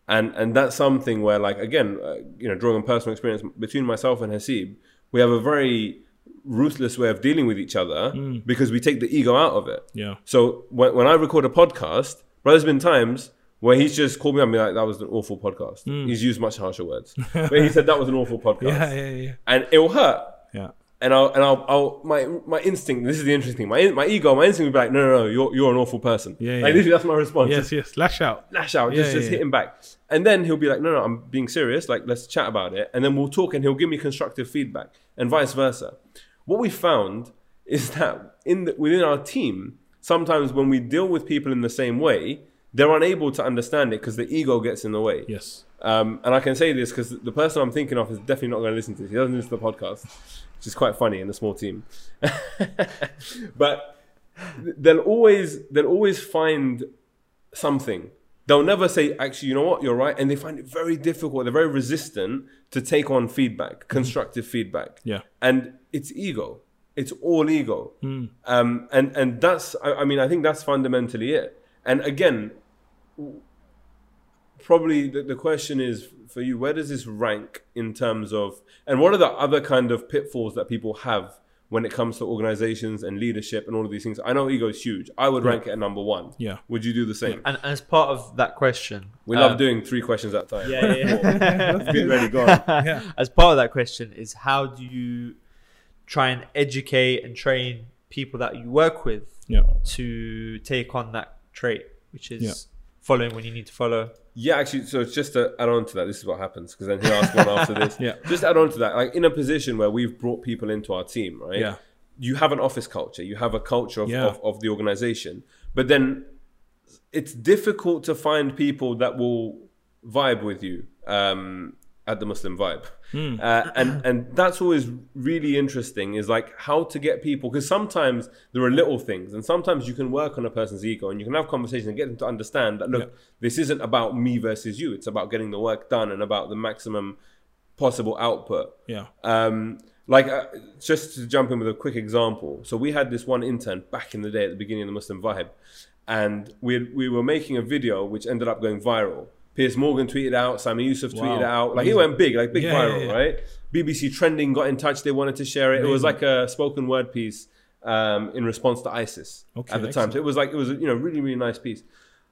and and that's something where like again uh, you know drawing on personal experience between myself and Hasib we have a very ruthless way of dealing with each other because we take the ego out of it Yeah. so when, when I record a podcast bro there's been times where he's just called me up and be like that was an awful podcast hmm. he's used much harsher words but he said that was an awful podcast Yeah. Yeah. Yeah. and it will hurt Yeah. and I'll and I'll, I'll my my instinct. This is the interesting thing. My my ego, my instinct would be like, no, no, no, you're you're an awful person. Yeah, like literally, that's my response. Yes. Yes. Lash out. lash out, just, just hit him back. And then he'll be like, no, no, I'm being serious. Like, let's chat about it. And then we'll talk and he'll give me constructive feedback and vice versa. What we found is that in the, within our team, sometimes when we deal with people in the same way, they're unable to understand it because the ego gets in the way. Yes. Um, and I can say this because the person I'm thinking of is definitely not going to listen to this. He doesn't listen to the podcast, which is quite funny in a small team. but they'll always they'll always find something. They'll never say, actually, you know what, you're right. And they find it very difficult. They're very resistant to take on feedback, constructive feedback. Yeah. And it's ego. It's all ego. Um, and, and that's, I, I mean, I think that's fundamentally it. And again, probably the, the question is for you where does this rank in terms of and what are the other kind of pitfalls that people have when it comes to organizations and leadership and all of these things i know ego is huge i would rank it at number one Yeah. would you do the same And as part of that question, we love um, doing three questions at a time Yeah, yeah, yeah. Ready go on. Yeah. as part of that question is how do you try and educate and train people that you work with Yeah. to take on that trait, which is Yeah. Following when you need to follow. Yeah, actually, so just to add on to that, this is what happens because then he asked one after this. Yeah. Just add on to that, like in a position where we've brought people into our team, right? Yeah. You have an office culture, you have a culture of, Yeah. of, of the organization, but then it's difficult to find people that will vibe with you. Um, at the Muslim vibe. Uh, and and that's always really interesting is like how to get people because sometimes there are little things and sometimes you can work on a person's ego and you can have conversations and get them to understand that look Yeah. this isn't about me versus you it's about getting the work done and about the maximum possible output Yeah. um, like uh, just to jump in with a quick example. So we had this one intern back in the day at the beginning of the Muslim Vibe, and we we were making a video which ended up going viral. Piers Morgan tweeted out, Simon Yusuf tweeted Wow. out, like he Amazing. went big, like big Yeah, viral, yeah, right? BBC Trending got in touch; they wanted to share it. It was like a spoken word piece um, in response to ISIS Okay, at the time. So it was like it was a, you know really really nice piece.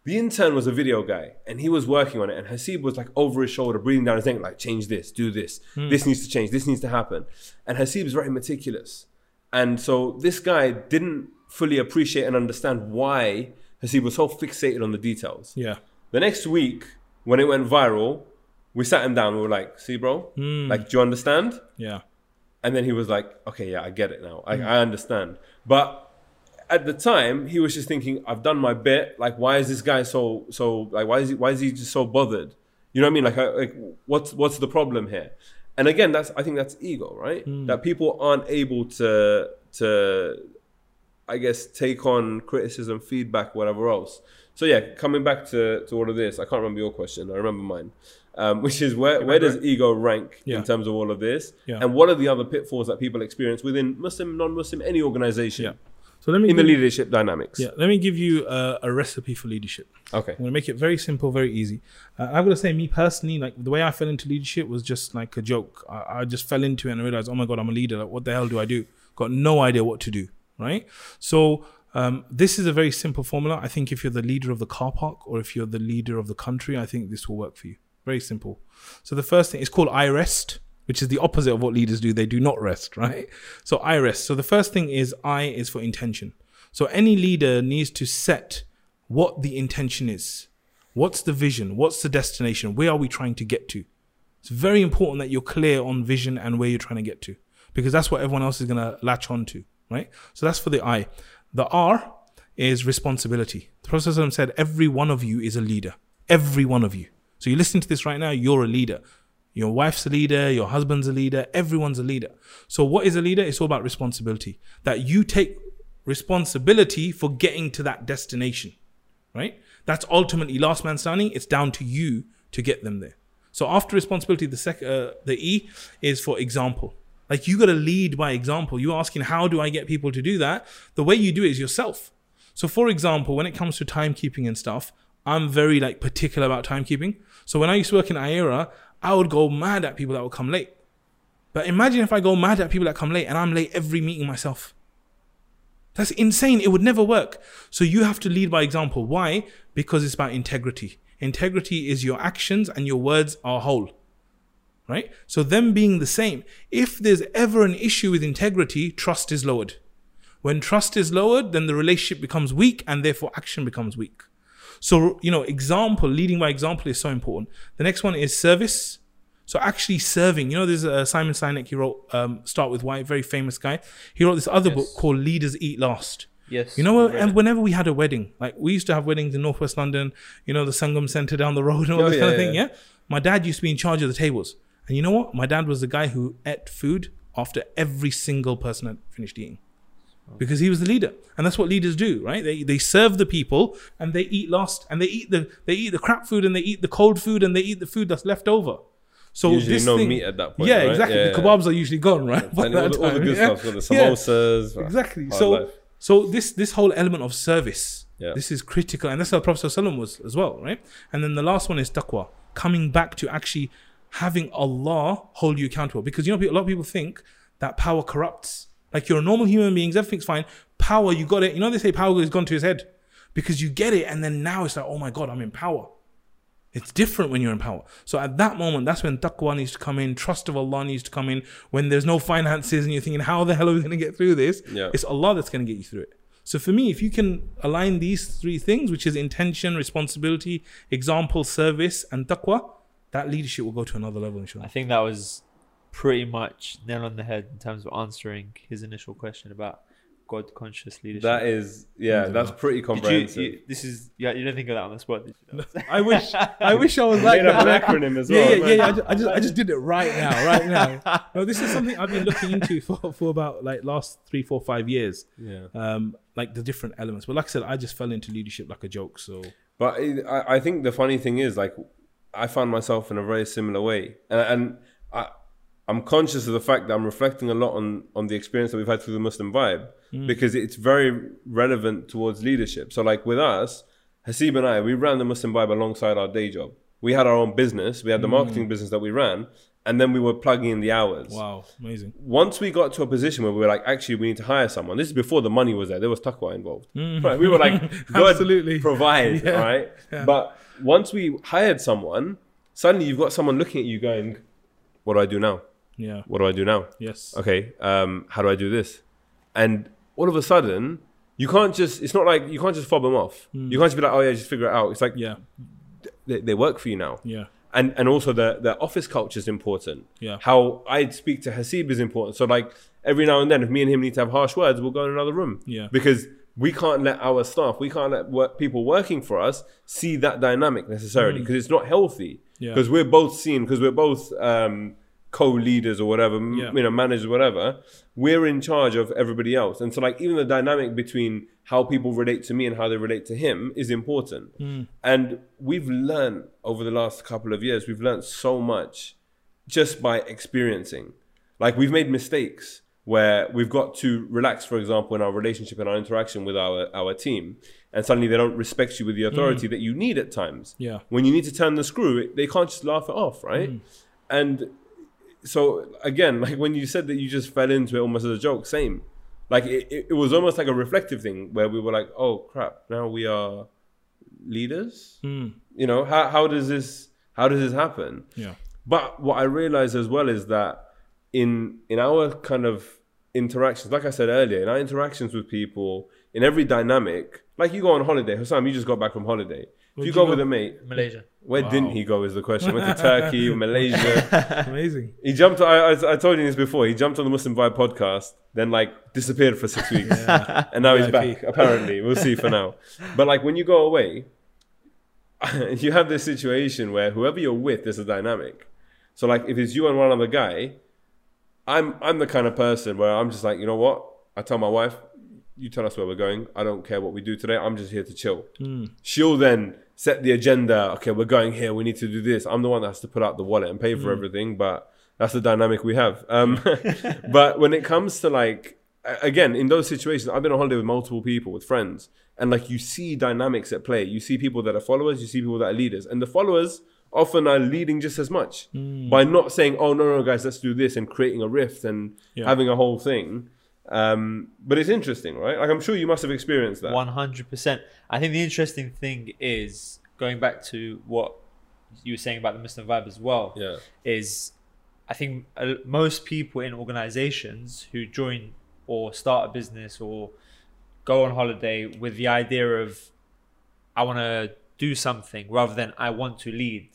The intern was a video guy, and he was working on it. And Hasib was like over his shoulder, breathing down his neck, like change this, do this, Hmm. this needs to change, this needs to happen. And Hasib is very meticulous, and so this guy didn't fully appreciate and understand why Hasib was so fixated on the details. Yeah. The next week, when it went viral, we sat him down. We were like, "See, bro, Hmm. like, do you understand?" Yeah. And then he was like, okay, yeah, I get it now. I, I understand. But at the time, he was just thinking, I've done my bit. Like, why is this guy so, so, like, why is he, why is he just so bothered? You know what I mean? Like, I, like what's, what's the problem here? And again, that's, I think that's ego, right? That people aren't able to, to, I guess, take on criticism, feedback, whatever else. So yeah, coming back to, to all of this, I can't remember your question. I remember mine, um, which is where, where does ego rank Yeah. in terms of all of this? Yeah. And what are the other pitfalls that people experience within Muslim, non-Muslim, any organization Yeah. So let me in the leadership dynamics? Yeah, let me give you a, a recipe for leadership. Okay. I'm going to make it very simple, very easy. Uh, I'm going to say, me personally, like the way I fell into leadership was just like a joke. I, I just fell into it and I realized, oh my God, I'm a leader. Like, what the hell do I do? Got no idea what to do. Right. So, um, this is a very simple formula. I think if you're the leader of the car park or if you're the leader of the country, I think this will work for you. Very simple. So, the first thing is called I rest, which is the opposite of what leaders do. They do not rest. Right. So, I rest. So, the first thing is I is for intention. So, any leader needs to set what the intention is. What's the vision? What's the destination? Where are we trying to get to? It's very important that you're clear on vision and where you're trying to get to because that's what everyone else is going to latch on to, right? So that's for the I. The R is responsibility. The Prophet said, Every one of you is a leader. Every one of you. So you're listening to this right now, you're a leader. Your wife's a leader, your husband's a leader, everyone's a leader. So what is a leader? It's all about responsibility. That you take responsibility for getting to that destination right? That's ultimately last man standing. It's down to you to get them there. So after responsibility, the sec- uh, the E is for example. Like you got to lead by example. You're asking, how do I get people to do that? The way you do it is yourself. So for example, when it comes to timekeeping and stuff, I'm very like particular about timekeeping. So when I used to work in IERA, I would go mad at people that would come late. But imagine if I go mad at people that come late and I'm late every meeting myself. That's insane. It would never work. So you have to lead by example. Why? Because it's about integrity. Integrity is your actions and your words are whole. Right? So them being the same. If there's ever an issue with integrity, trust is lowered. When trust is lowered, then the relationship becomes weak and therefore action becomes weak. So, you know, example, leading by example is so important. The next one is service. So actually serving, you know, there's uh, Simon Sinek, he wrote um, Start With Why, very famous guy. He wrote this other Yes. book called Leaders Eat Last. Yes. You know, and whenever we had a wedding, like we used to have weddings in Northwest London, you know, the Sangam Centre down the road and all Oh, this yeah, kind of yeah, thing. Yeah. My dad used to be in charge of the tables. And you know what? My dad was the guy who ate food after every single person had finished eating. Oh. Because he was the leader. And that's what leaders do, right? They they serve the people and they eat last and they eat the they eat the crap food and they eat the cold food and they eat the food that's left over. So Usually this no thing, meat at that point. yeah, right? exactly. Yeah, the yeah. kebabs are usually gone, right? And all, the, all the good yeah. stuff. The Yeah. samosas. Exactly. So life. so this this whole element of service, Yeah. this is critical, and that's how Prophet was as well, right? And then the last one is taqwa, coming back to actually having Allah hold you accountable, because you know a lot of people think that power corrupts. Like you're a normal human beings, everything's fine. Power, you got it. You know they say power has gone to his head, because you get it, and then now it's like, oh my god, I'm in power. It's different when you're in power. So at that moment, that's when taqwa needs to come in, trust of Allah needs to come in. When there's no finances and you're thinking, how the hell are we going to get through this? Yeah. It's Allah that's going to get you through it. So for me, if you can align these three things, which is intention, responsibility, example, service, and taqwa, that leadership will go to another level, I think that was pretty much nail on the head in terms of answering his initial question about God conscious leadership. That is, yeah, that's pretty Did you, comprehensive. you, this is yeah. You don't think of that on the spot, did you? I wish I wish I was like Made up that. an acronym as yeah, well. yeah, yeah, yeah. I just, I just, I just did it right now, right now. No, this is something I've been looking into for, for about like last three, four, five years. yeah. Um, like the different elements. But like I said, I just fell into leadership like a joke. So But I, I think the funny thing is, like, I found myself in a very similar way, and, and I, I'm conscious of the fact that I'm reflecting a lot on on the experience that we've had through the Muslim vibe because it's very relevant towards leadership. So, like with us, Hasib and I, we ran the Muslim vibe alongside our day job. We had our own business. We had the marketing business that we ran, and then we were plugging in the hours wow, amazing. once we got to a position where we were like, actually, we need to hire someone. This is before the money was there. There was taqwa involved. Right? We were like, God Mm. Absolutely. provide, Yeah. right? Yeah. But once we hired someone, suddenly you've got someone looking at you going, what do I do now? Yeah. What do I do now? Yes. Okay, um, how do I do this? And all of a sudden, you can't just, it's not like, you can't just fob them off. You can't just be like, oh yeah, just figure it out. It's like, Mm. Yeah. they, they work for you now Yeah. and and also the the office culture is important. Yeah. How I speak to Hasib is important. So like every now and then, if me and him need to have harsh words, we'll go in another room. Yeah. Because we can't let our staff, we can't let work, people working for us see that dynamic necessarily because it's not healthy. Mm. Yeah. Because we're both seen, because we're both um, co-leaders or whatever, Yeah. you know, managers, whatever. We're in charge of everybody else, and so like even the dynamic between how people relate to me and how they relate to him is important. Mm. And we've learned over the last couple of years, we've learned so much just by experiencing. Like we've made mistakes where we've got to relax, for example, in our relationship and our interaction with our, our team. And suddenly they don't respect you with the authority that you need at times. Yeah. When you need to turn the screw, they can't just laugh it off, right? And so again, like when you said that you just fell into it almost as a joke, same. Like it, it, it was almost like a reflective thing where we were like, oh crap, now we are leaders. Mm. You know, how how does this how does this happen? Yeah. But what I realized as well is that in in our kind of interactions, like I said earlier, in our interactions with people, in every dynamic, like you go on holiday, Hussam, you just got back from holiday. If Where'd you you go go? with a mate, Malaysia. where Wow. didn't he go is the question. Went to Turkey, Malaysia. Amazing. He jumped. I, I, I told you this before. He jumped on the Muslim Vibe podcast, then like disappeared for six weeks, and now he's back. Apparently, we'll see for now. But like when you go away, you have this situation where whoever you're with, there's a dynamic. So like if it's you and one other guy, I'm I'm the kind of person where I'm just like, you know what? I tell my wife, you tell us where we're going. I don't care what we do today. I'm just here to chill. She'll then set the agenda. Okay, we're going here. We need to do this. I'm the one that has to put out the wallet and pay for everything. But that's the dynamic we have. Um, but when it comes to like, again, in those situations, I've been on holiday with multiple people, with friends, and like you see dynamics at play. You see people that are followers. You see people that are leaders, and the followers often are leading just as much by not saying, "Oh no, no, guys, let's do this," and creating a rift and Yeah. having a whole thing. Um, but it's interesting, right? Like I'm sure you must have experienced that. One hundred percent. I think the interesting thing is going back to what you were saying about the Muslim vibe as well. Yeah. Is I think uh, most people in organizations who join or start a business or go on holiday with the idea of I want to do something rather than I want to lead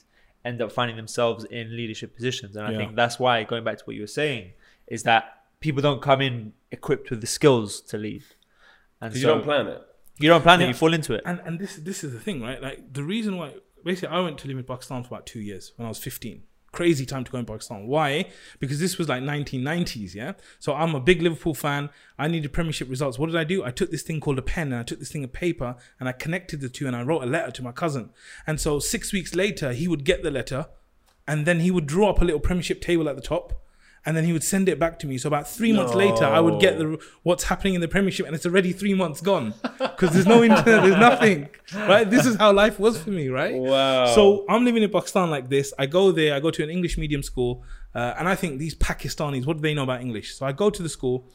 end up finding themselves in leadership positions. And I Yeah. think that's why going back to what you were saying is that people don't come in equipped with the skills to lead. And so you don't plan it. you don't plan it, you fall into it. And and this this is the thing, right? Like the reason why basically I went to live in Pakistan for about two years when I was 15. Crazy time to go in Pakistan. Why? Because this was like 1990s, yeah. So I'm a big Liverpool fan. I needed Premiership results. What did I do? I took this thing called a pen and I took this thing of paper and I connected the two and I wrote a letter to my cousin. And so six weeks later, he would get the letter, and then he would draw up a little Premiership table at the top. And then he would send it back to me. So about three months later, I would get the what's happening in the Premiership, and it's already three months gone because there's no internet, there's nothing, right? This is how life was for me, right? Wow. So I'm living in Pakistan like this. I go there. I go to an English medium school, uh, and I think these Pakistanis, what do they know about English? So I go to the school,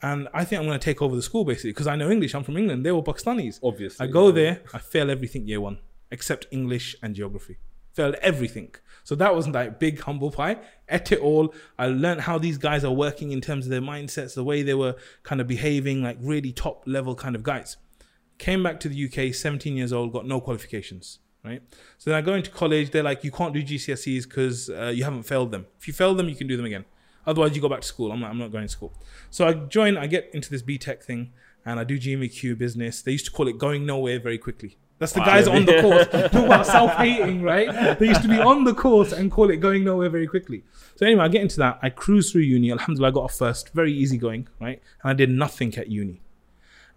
and I think I'm going to take over the school basically because I know English. I'm from England. They were Pakistanis. Obviously, I go yeah. there. I fail everything year one except English and geography. Failed everything. So that wasn't like big humble pie. Ate it all. I learned how these guys are working in terms of their mindsets, the way they were kind of behaving, like really top level kind of guys. Came back to the UK, 17 years old, got no qualifications. Right. So then I go into college. They're like, you can't do GCSEs because uh, you haven't failed them. If you fail them, you can do them again. Otherwise, you go back to school. I'm like, I'm not going to school. So I join. I get into this BTEC thing, and I do GNVQ business. They used to call it going nowhere very quickly. That's the guys on the course. Talk about self-hating, right? They used to be on the course and call it going nowhere very quickly. So anyway, I get into that. I cruise through uni. Alhamdulillah, I got off first. Very easy going, right? And I did nothing at uni.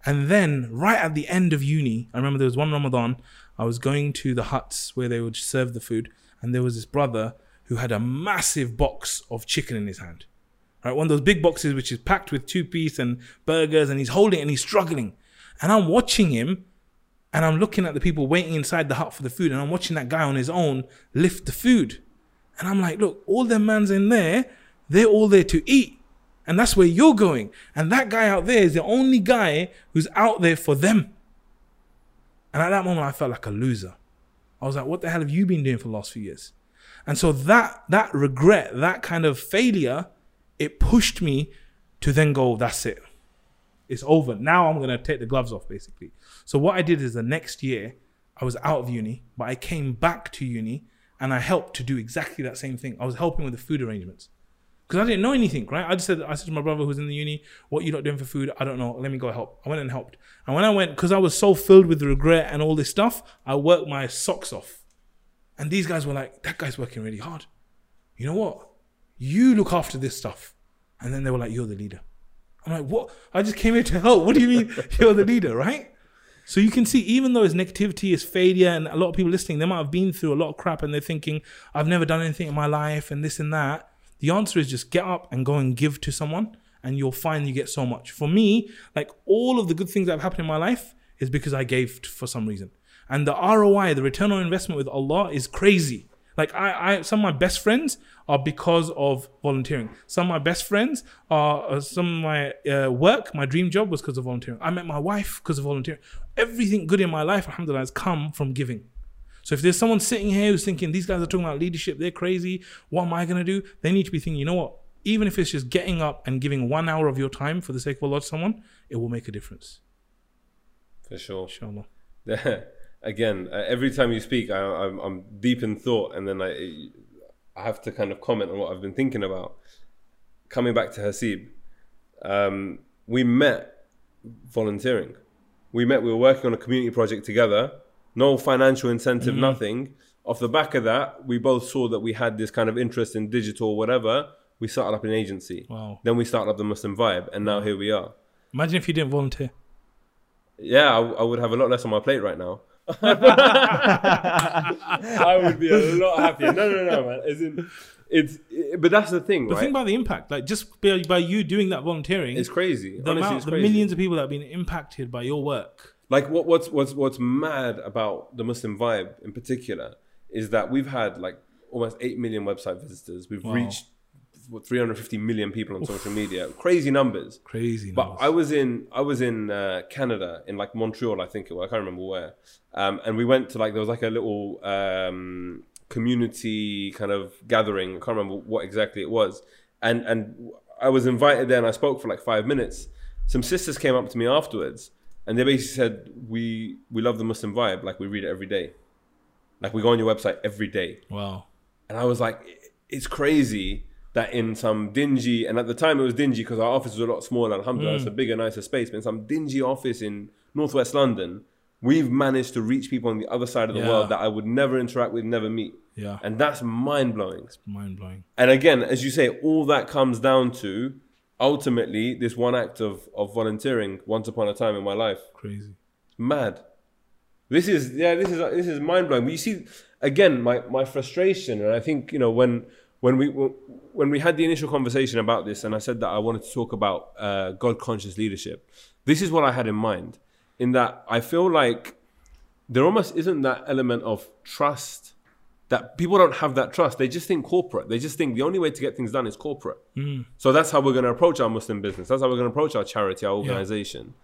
And then right at the end of uni, I remember there was one Ramadan. I was going to the huts where they would serve the food, and there was this brother who had a massive box of chicken in his hand. Right, one of those big boxes which is packed with two piece and burgers, and he's holding it and he's struggling. And I'm watching him and I'm looking at the people waiting inside the hut for the food, and I'm watching that guy on his own lift the food. And I'm like, look, all them man's in there, they're all there to eat. And that's where you're going. And that guy out there is the only guy who's out there for them. And at that moment, I felt like a loser. I was like, what the hell have you been doing for the last few years? And so that that regret, that kind of failure, it pushed me to then go, that's it. It's over. Now I'm gonna take the gloves off, basically. So what I did is the next year, I was out of uni, but I came back to uni and I helped to do exactly that same thing. I was helping with the food arrangements because I didn't know anything, right? I just said, I said to my brother who's in the uni, "What you not doing for food? I don't know. Let me go help." I went and helped, and when I went, because I was so filled with regret and all this stuff, I worked my socks off. And these guys were like, "That guy's working really hard. You know what? You look after this stuff." And then they were like, "You're the leader." I'm like, "What? I just came here to help. What do you mean you're the leader, right?" So you can see, even though his negativity, it's failure, and a lot of people listening, they might have been through a lot of crap and they're thinking, I've never done anything in my life and this and that. The answer is just get up and go and give to someone, and you'll find you get so much. For me, like all of the good things that have happened in my life is because I gave for some reason. And the ROI, the return on investment with Allah is crazy. Like I, I, some of my best friends are because of volunteering. Some of my best friends are uh, some of my uh, work. My dream job was because of volunteering. I met my wife because of volunteering. Everything good in my life, alhamdulillah, has come from giving. So if there's someone sitting here who's thinking these guys are talking about leadership, they're crazy. What am I gonna do? They need to be thinking, you know what? Even if it's just getting up and giving one hour of your time for the sake of Allah to someone, it will make a difference. For sure. Inshallah. Again, uh, every time you speak, I, I'm, I'm deep in thought, and then I, I have to kind of comment on what I've been thinking about. Coming back to Hasib, um, we met volunteering. We met, we were working on a community project together, no financial incentive, Mm-hmm. nothing. Off the back of that, we both saw that we had this kind of interest in digital or whatever. We started up an agency. Wow. Then we started up the Muslim Vibe, and now here we are. Imagine if you didn't volunteer. Yeah, I, I would have a lot less on my plate right now. I would be a lot happier. No, no, no, man. As in, it's, it- but that's the thing, But right? think about the impact. Like just by, by you doing that volunteering, it's crazy. the Honestly, amount, it's the crazy. millions of people that have been impacted by your work. like what, what's what's what's mad about the Muslim vibe in particular is that we've had like almost eight million website visitors. We've Wow. reached what 350 million people on social media. Crazy numbers. Crazy. But. I was in I was in uh, Canada in like Montreal, I think it was. I can't remember where. Um, and we went to like there was like a little um, community kind of gathering. I can't remember what exactly it was. And and I was invited there, and I spoke for like five minutes. Some sisters came up to me afterwards, and they basically said, "We we love the Muslim vibe. Like we read it every day. Like we go on your website every day." wow. And I was like, it's crazy that in some dingy, and at the time it was dingy because our office was a lot smaller. Alhamdulillah, it's a mm. bigger, nicer space. But in some dingy office in northwest London, we've managed to reach people on the other side of the Yeah. world that I would never interact with, never meet. Yeah. And that's mind blowing. Mind blowing. And again, as you say, all that comes down to ultimately this one act of, of volunteering once upon a time in my life Crazy. mad. This is yeah, this is this is mind blowing. But you see, again, my my frustration, and I think you know when when we when we had the initial conversation about this, and I said that I wanted to talk about uh, God conscious leadership. This is what I had in mind. In that, I feel like there almost isn't that element of trust. That people don't have that trust. They just think corporate. They just think the only way to get things done is corporate. So that's how we're going to approach our Muslim business. That's how we're going to approach our charity, our organization.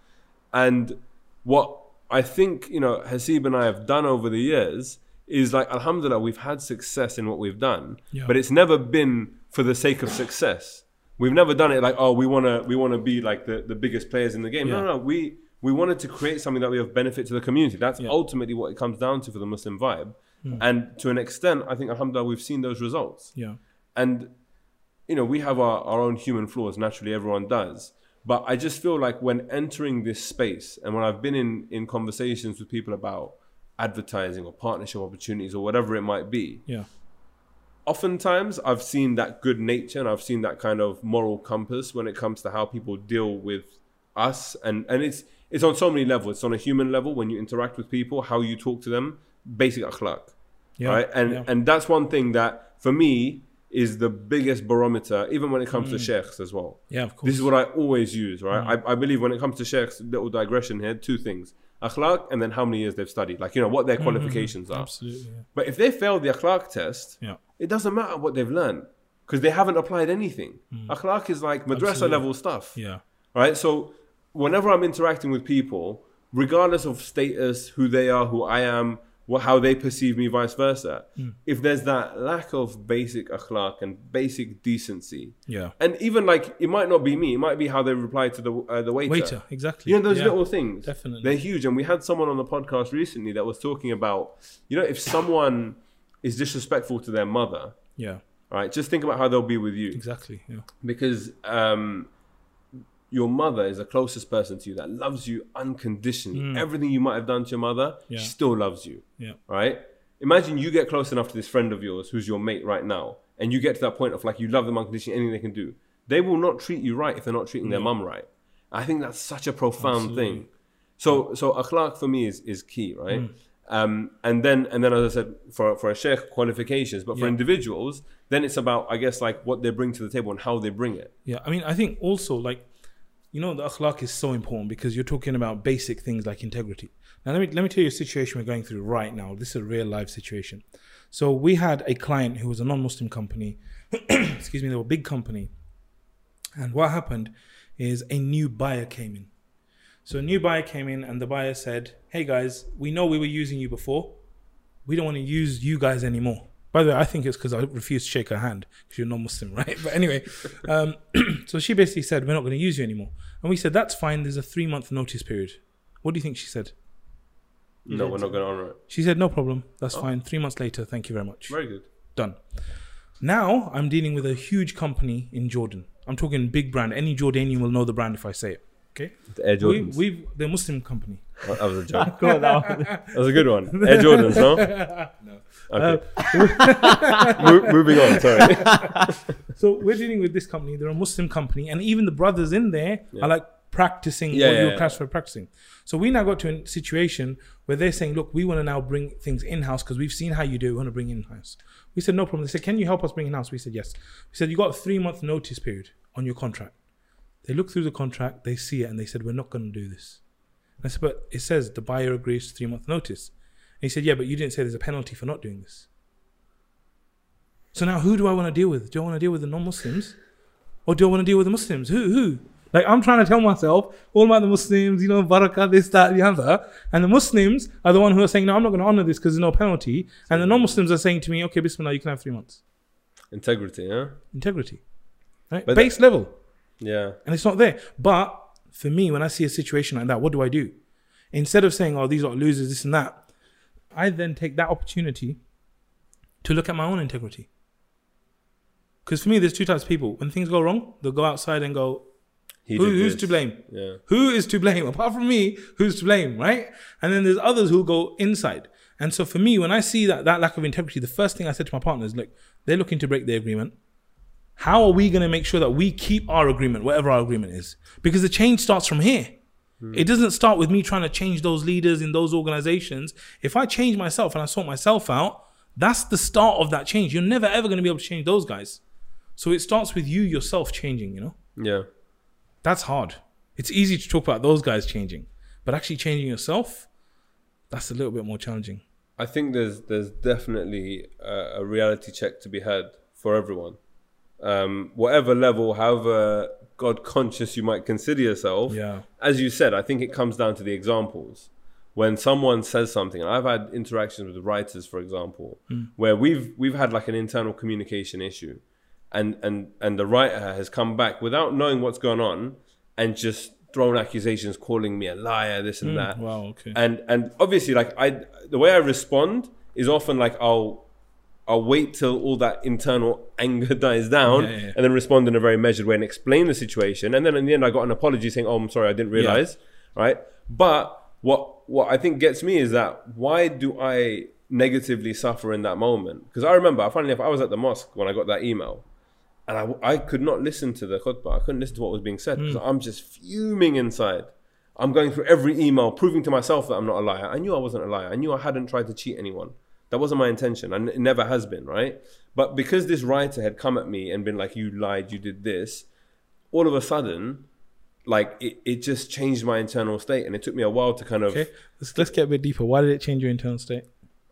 And what I think, you know, Hasib and I have done over the years is like, Alhamdulillah, we've had success in what we've done, Yeah. but it's never been for the sake of success. We've never done it like, oh, we want to, we want to be like the, the biggest players in the game. No, Yeah. no, no. We, we wanted to create something that we have benefit to the community. That's Yeah. ultimately what it comes down to for the Muslim vibe. Hmm. And to an extent, I think, Alhamdulillah, we've seen those results. Yeah. And you know, we have our, our own human flaws. Naturally, everyone does. But I just feel like when entering this space, and when I've been in in conversations with people about advertising or partnership opportunities or whatever it might be, Yeah. oftentimes I've seen that good nature and I've seen that kind of moral compass when it comes to how people deal with us and and it's it's on so many levels. It's on a human level when you interact with people, how you talk to them, basic akhlaq. Yeah. Right? And yeah. and that's one thing that for me is the biggest barometer, even when it comes Mm. to sheikhs as well. yeah, of course. This is what I always use, right? Mm. I, I believe when it comes to sheikhs, little digression here, two things. Akhlaq and then how many years they've studied. Like, you know, what their Mm-hmm. qualifications are. Absolutely. Yeah. But if they fail the akhlaq test, Yeah. it doesn't matter what they've learned because they haven't applied anything. Akhlaq is like madrasa Mm. Absolutely. level stuff, Yeah. right? So whenever I'm interacting with people, regardless of status, who they are, who I am, what, how they perceive me, vice versa, Mm. if there's that lack of basic akhlaq and basic decency, Yeah. and even like it might not be me, it might be how they reply to the uh, the waiter. Waiter. Exactly. You know those yeah. little things. Definitely. They're huge. And we had someone on the podcast recently that was talking about, you know, if someone is disrespectful to their mother, Yeah. right, just think about how they'll be with you. Exactly. Yeah. Because um, your mother is the closest person to you that loves you unconditionally. Everything you might have done to your mother, Mm. Yeah. she still loves you, Yeah. right? Imagine you get close enough to this friend of yours who's your mate right now, and you get to that point of like you love them unconditionally, anything they can do. They will not treat you right if they're not treating their mum right. I think that's such a profound Absolutely. thing. So, so akhlaq for me is, is key, right? Mm. Um, and then, and then, as I said, for for a sheikh qualifications, but for Yeah. individuals, then it's about, I guess, like what they bring to the table and how they bring it. Yeah, I mean, I think also like, you know, the akhlaq is so important because you're talking about basic things like integrity. Now, let me let me tell you a situation we're going through right now. This is a real life situation. So we had a client who was a non-Muslim company. excuse me, they were a big company, and what happened is a new buyer came in. So a new buyer came in, and the buyer said, "Hey guys, we know we were using you before. We don't want to use you guys anymore." By the way, I think it's because I refused to shake her hand because you're non-Muslim, right? But anyway, um, so she basically said, "We're not going to use you anymore," and we said, "That's fine. There's a three-month notice period." What do you think she said? No, we're not going to honor it. She said, "No problem. That's Oh. fine. Three months later, thank you very much. Very good. Done." Now I'm dealing with a huge company in Jordan. I'm talking big brand. Any Jordanian will know the brand if I say it. Okay, The Air Jordans. we've the Muslim company. That was a joke. Cool, that one. That was a good one. Air Jordans, no? No. Okay. Uh, Mo- moving on, sorry. So we're dealing with this company. They're a Muslim company, and even the brothers in there Yeah. are like practicing Yeah, what yeah, you would yeah. class for practicing. So we now got to a situation where they're saying, "Look, we want to now bring things in house because we've seen how you do. We want to bring in house." We said, "No problem." They said, "Can you help us bring in house?" We said, "Yes." We said, "You got a three month notice period on your contract." They look through the contract, they see it, and they said, "We're not going to do this." And I said, "But it says the buyer agrees to three month notice." He said, "Yeah, but you didn't say there's a penalty for not doing this." So now, who do I want to deal with? Do I want to deal with the non-Muslims, or do I want to deal with the Muslims? Who? Who? Like I'm trying to tell myself all about the Muslims, you know, barakah, this, that, the other, and the Muslims are the one who are saying, "No, I'm not going to honor this because there's no penalty," and the non-Muslims are saying to me, "Okay, Bismillah, you can have three months." Integrity, yeah? Integrity, right? But Base level, Yeah. and it's not there. But for me, when I see a situation like that, what do I do? Instead of saying, "Oh, these are losers," this and that, I then take that opportunity to look at my own integrity. Because for me, there's two types of people. When things go wrong, they'll go outside and go, Who- who's this. to blame? Yeah. Who is to blame? Apart from me, who's to blame, right? And then there's others who go inside. And so for me, when I see that that lack of integrity, the first thing I said to my partner is, look, they're looking to break the agreement. How are we going to make sure that we keep our agreement, whatever our agreement is? Because the change starts from here. It doesn't start with me trying to change those leaders in those organizations. If I change myself and I sort myself out, that's the start of that change. You're never ever going to be able to change those guys. So it starts with you yourself changing, you know? Yeah. That's hard. It's easy to talk about those guys changing, but actually changing yourself, that's a little bit more challenging. I think there's there's definitely a, a reality check to be had for everyone. Um, whatever level, however God conscious you might consider yourself, Yeah. as you said, I think it comes down to the examples. When someone says something, and I've had interactions with writers, for example, hmm. where we've we've had like an internal communication issue, and and and the writer has come back without knowing what's going on, and just thrown accusations, calling me a liar, this and hmm. that Wow. Okay. and and obviously like i the way i respond is often like i'll I'll wait till all that internal anger dies down Yeah, yeah, yeah. and then respond in a very measured way and explain the situation. And then in the end, I got an apology saying, "Oh, I'm sorry, I didn't realize." Right? But what what I think gets me is that why do I negatively suffer in that moment? Because I remember, funnily enough, I was at the mosque when I got that email, and I, I could not listen to the khutbah. I couldn't listen to what was being said because mm. I'm just fuming inside. I'm going through every email, proving to myself that I'm not a liar. I knew I wasn't a liar. I knew I hadn't tried to cheat anyone. That wasn't my intention, and it never has been, right? But because this writer had come at me and been like, "You lied, you did this," all of a sudden, like it, it just changed my internal state, and it took me a while to kind of. Okay, let's let's get a bit deeper. Why did it change your internal state?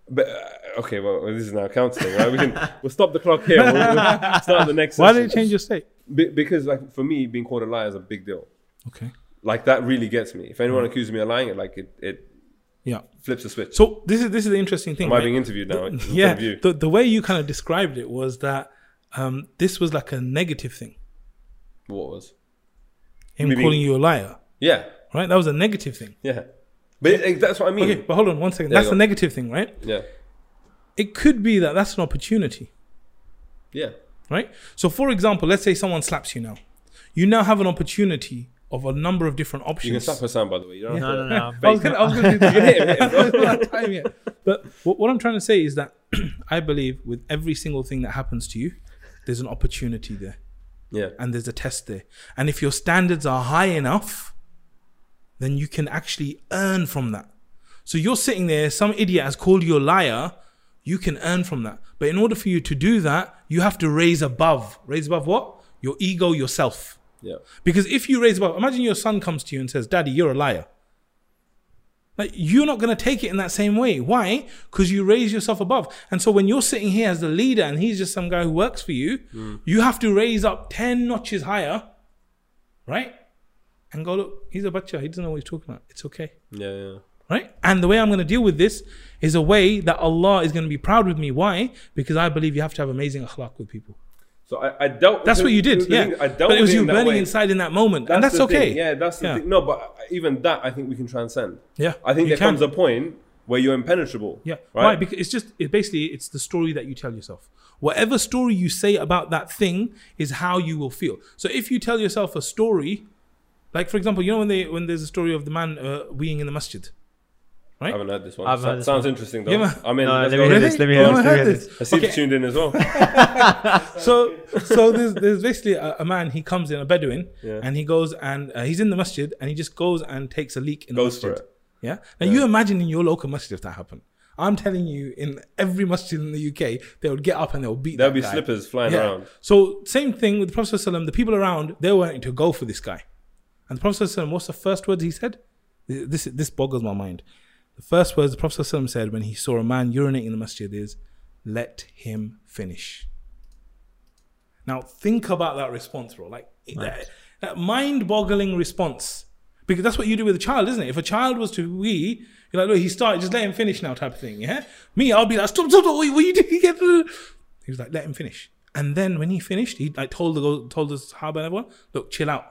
But uh, okay, well, this is now counselling, right? We can we'll stop the clock here. We'll, we'll start the next. Why session. did it change your state? Be- because, like, for me, being called a liar is a big deal. Okay, Like that really gets me. If anyone accuses me of lying, it like it, it yeah. flips a switch. So this is this is the interesting thing. Am I right? being interviewed now? instead yeah, the the way you kind of described it was that um, this was like a negative thing. What was? Him Maybe- calling you a liar, Yeah, right? That was a negative thing. yeah. But it, that's what I mean. Okay, but hold on one second. There That's a negative thing, right? Yeah, It could be that that's an opportunity, yeah. right? So, for example, let's say someone slaps you now. You now have an opportunity of a number of different options. You can slap Hassan, by the way. You don't have No, no, no. I was gonna, I was gonna do that. You hit him, hit him, bro. I don't have time yet. But what, what I'm trying to say is that I believe with every single thing that happens to you, there's an opportunity there Yeah, and there's a test there. And if your standards are high enough, then you can actually earn from that. So you're sitting there, some idiot has called you a liar, you can earn from that. But in order for you to do that, you have to raise above. Raise above what? Your ego, yourself. Yeah. Because if you raise above, imagine your son comes to you and says, Daddy, you're a liar. Like you're not going to take it in that same way. Why? Because you raise yourself above. And so when you're sitting here as the leader and he's just some guy who works for you, mm. you have to raise up 10 notches higher, right? And go, look, he's a butcher. He doesn't know what he's talking about. It's okay. Yeah, yeah. Right? And the way I'm going to deal with this is a way that Allah is going to be proud with me. Why? Because I believe you have to have amazing akhlaq with people. So I, I dealt. That's the- what you did, yeah. thing- I dealt But it was you burning inside in that moment, and that's okay. thing. Yeah, that's the Yeah. thing. No, but even that, I think we can transcend. Yeah, I think there can. comes a point where you're impenetrable. Yeah. Right? Why? Because it's just it basically it's the story that you tell yourself. Whatever story you say about that thing is how you will feel. So if you tell yourself a story, like for example, you know when they when there's a story of the man uh, weeing in the masjid. I haven't heard this one. I haven't heard this sounds one. interesting though. Yeah. I mean, No, let's let go. me hear Really? this. Let me You hear haven't this. Let me heard hear this? this. I see Okay. you tuned in as well. So so there's there's basically a, a man he comes in a Bedouin Yeah. and he goes and uh, he's in the masjid and he just goes and takes a leak in Goes the for masjid. it. Yeah. Now you imagine in your local masjid if that happened. I'm telling you, in every masjid in the UK, they would get up and they would beat. There'll be guy. slippers flying Yeah. around. So same thing with the Prophet ﷺ, the people around, they were wanting to go for this guy. And the Prophet ﷺ, what's the first words he said? This this boggles my mind. The first words the Prophet ﷺ said when he saw a man urinating in the masjid is, "Let him finish." Now think about that response, bro. Like that, that mind-boggling response, because that's what you do with a child, isn't it? If a child was to wee, you're like, "Look, he started. Just let him finish now," type of thing. Yeah. Me, I'll be like, "Stop, stop, stop! What, what you doing? He was like, "Let him finish." And then when he finished, he like told the told the Sahaba and everyone, "Look, chill out."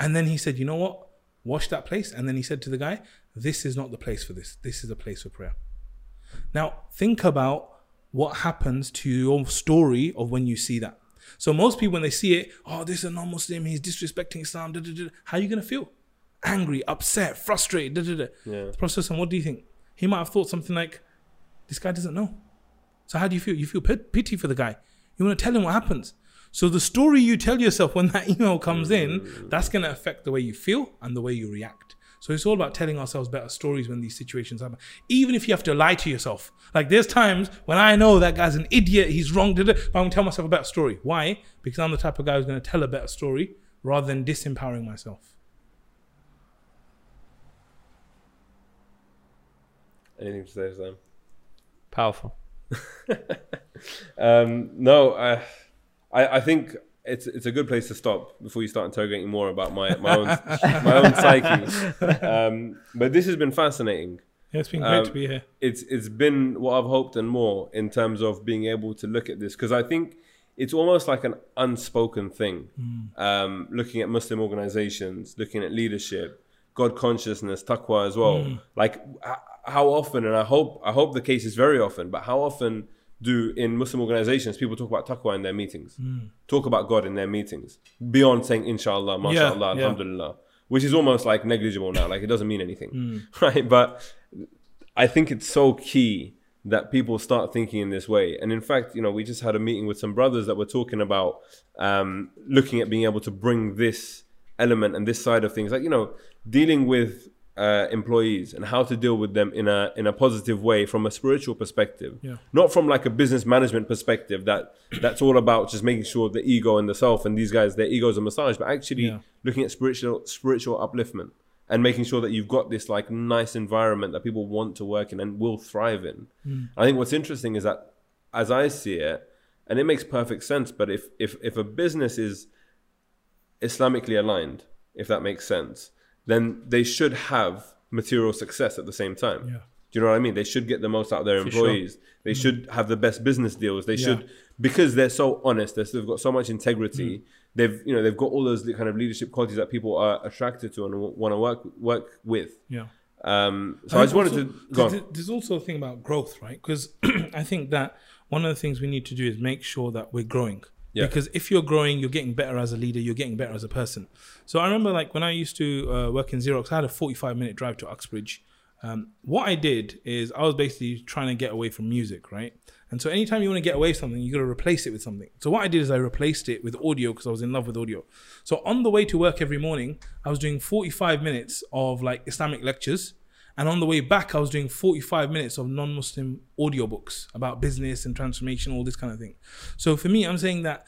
And then he said, "You know what? Wash that place." And then he said to the guy, "This is not the place for this. This is a place for prayer." Now, think about what happens to your story of when you see that. So most people, when they see it, oh, this is a non-Muslim, he's disrespecting Islam. Da, da, da. How are you going to feel? Angry, upset, frustrated. Da, da, da. Yeah. The Prophet what do you think? He might have thought something like, this guy doesn't know. So how do you feel? You feel pit- pity for the guy. You want to tell him what happens. So the story you tell yourself when that email comes in, mm. that's going to affect the way you feel and the way you react. So it's all about telling ourselves better stories when these situations happen. Even if you have to lie to yourself. Like there's times when I know that guy's an idiot, he's wrong, da, da, but I'm going to tell myself a better story. Why? Because I'm the type of guy who's going to tell a better story rather than disempowering myself. Anything to say, Sam? Powerful. Um, no, uh, I, I think it's it's a good place to stop before you start interrogating more about my my own my own psyche. Um, but this has been fascinating. Yeah, it's been great Um, to be here. It's it's been what I've hoped and more in terms of being able to look at this because I think it's almost like an unspoken thing. Um, looking at Muslim organizations, looking at leadership, God consciousness, taqwa as well. Like h- how often, and I hope I hope the case is very often, but how often do in Muslim organizations, people talk about taqwa in their meetings, talk about God in their meetings, beyond saying inshallah, mashallah, yeah. alhamdulillah, which is almost like negligible now. Like it doesn't mean anything, right? But I think it's so key that people start thinking in this way. And in fact, you know, we just had a meeting with some brothers that were talking about um, looking at being able to bring this element and this side of things, like you know, dealing with uh, employees and how to deal with them in a in a positive way from a spiritual perspective, Yeah. not from like a business management perspective that that's all about just making sure the ego and the self and these guys their egos are massaged, but actually Yeah. looking at spiritual spiritual upliftment and making sure that you've got this like nice environment that people want to work in and will thrive in. I think what's interesting is that as I see it, and it makes perfect sense, but if if if a business is Islamically aligned, if that makes sense, then they should have material success at the same time. Yeah. Do you know what I mean? They should get the most out of their For sure. employees. They should have the best business deals. They Yeah. should because they're so honest. They're, they've got so much integrity. They've you know they've got all those kind of leadership qualities that people are attracted to and want to work work with. Yeah. Um, so I just wanted also, to go. On. There's also a thing about growth, right? Because I think that one of the things we need to do is make sure that we're growing. Yeah. Because if you're growing, you're getting better as a leader. You're getting better as a person. So I remember, like when I used to uh, work in Xerox, I had a 45 minute drive to Uxbridge. Um, what I did is I was basically trying to get away from music, right? And so anytime you want to get away from something, you got to replace it with something. So what I did is I replaced it with audio because I was in love with audio. So on the way to work every morning, I was doing 45 minutes of like Islamic lectures. And on the way back, I was doing 45 minutes of non Muslim audiobooks about business and transformation, all this kind of thing. So for me, I'm saying that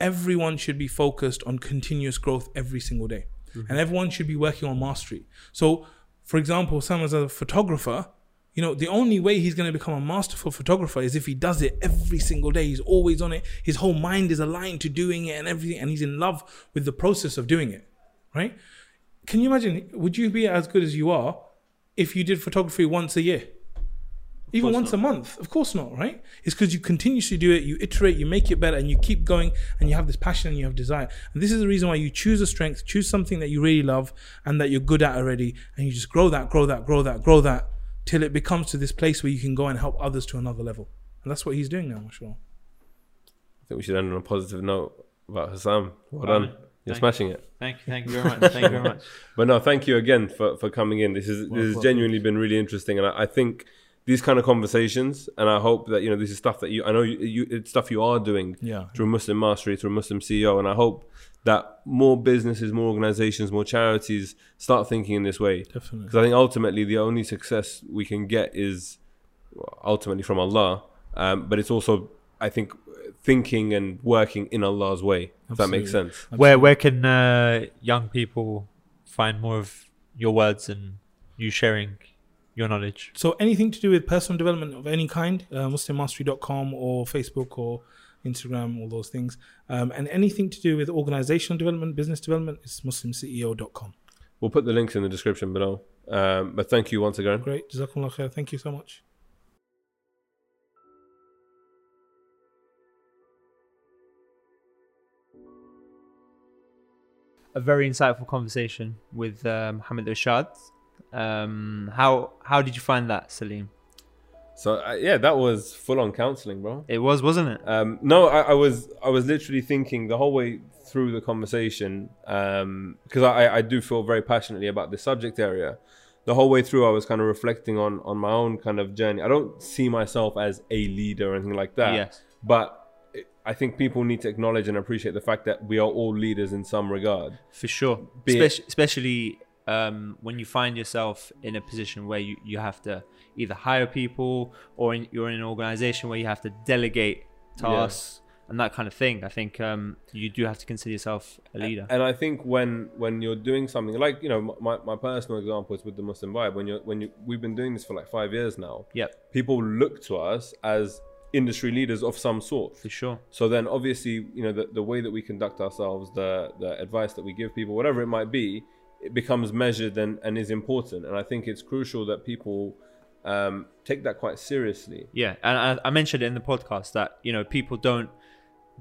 everyone should be focused on continuous growth every single day. Mm-hmm. And everyone should be working on mastery. So, for example, someone's a photographer, you know, the only way he's going to become a masterful photographer is if he does it every single day. He's always on it. His whole mind is aligned to doing it and everything. And he's in love with the process of doing it, right? Can you imagine? Would you be as good as you are if you did photography once a year? Even course once a month? Of course not, right? It's because you continuously do it, you iterate, you make it better, and you keep going, and you have this passion and you have desire. And this is the reason why you choose a strength, choose something that you really love and that you're good at already, and you just grow that, grow that, grow that, grow that, till it becomes to this place where you can go and help others to another level. And that's what he's doing now, mashallah. I think we should end on a positive note about Hassan. Well Amen. done. You're Thank- smashing it. Thank you, thank you very much. Thank you very much. But no, thank you again for, for coming in. This is this has welcome. genuinely been really interesting, and I, I think these kind of conversations, and I hope that you know this is stuff that you I know you, you it's stuff you are doing Yeah. through Muslim Mastery, through Muslim CEO, and I hope that more businesses, more organizations, more charities start thinking in this way. Definitely. Because I think ultimately the only success we can get is ultimately from Allah, um, but it's also I think thinking and working in Allah's way. If that makes Absolutely. sense. Where where can uh, young people find more of your words and you sharing your knowledge? So anything to do with personal development of any kind, uh, muslimmastery.com or Facebook or Instagram, all those things. Um, and anything to do with organizational development, business development is muslimceo.com. We'll put the links in the description below. Um, but thank you once again. Great. Jazakumullah khair. Thank you so much. A very insightful conversation with uh, Mohammed Rashad. Um, how how did you find that, Salim? So uh, yeah, that was full on counseling, bro. It was, wasn't it? Um, no, I, I was I was literally thinking the whole way through the conversation because I, I do feel very passionately about this subject area. The whole way through, I was kind of reflecting on on my own kind of journey. I don't see myself as a leader or anything like that. Yes. But I think people need to acknowledge and appreciate the fact that we are all leaders in some regard. For sure, especially um, when you find yourself in a position where you, you have to either hire people or in, you're in an organization where you have to delegate tasks and that kind of thing. I think um, you do have to consider yourself a leader. And I think when when you're doing something like you know my, my personal example is with the Muslim vibe. When you're when you we've been doing this for like five years now. Yep, People look to us as industry leaders of some sort. for sure. So then obviously you know the, the way that we conduct ourselves, the the advice that we give people, whatever it might be, it becomes measured and, and is important. And I think it's crucial that people um, take that quite seriously. Yeah, and I, I mentioned in the podcast that you know people don't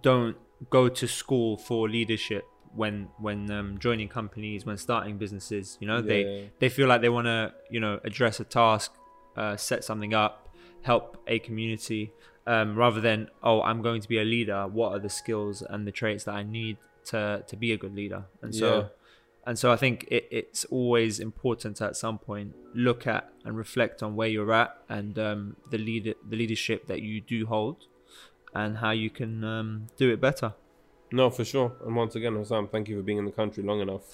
don't go to school for leadership when when um, joining companies when starting businesses. You know Yeah. they they feel like they want to you know address a task, uh, set something up, help a community, um, rather than oh i'm going to be a leader what are the skills and the traits that i need to to be a good leader and so Yeah. and so i think it, it's always important at some point look at and reflect on where you're at and um, the leader the leadership that you do hold and how you can um, do it better No, for sure. And once again, Hassan, thank you for being in the country long enough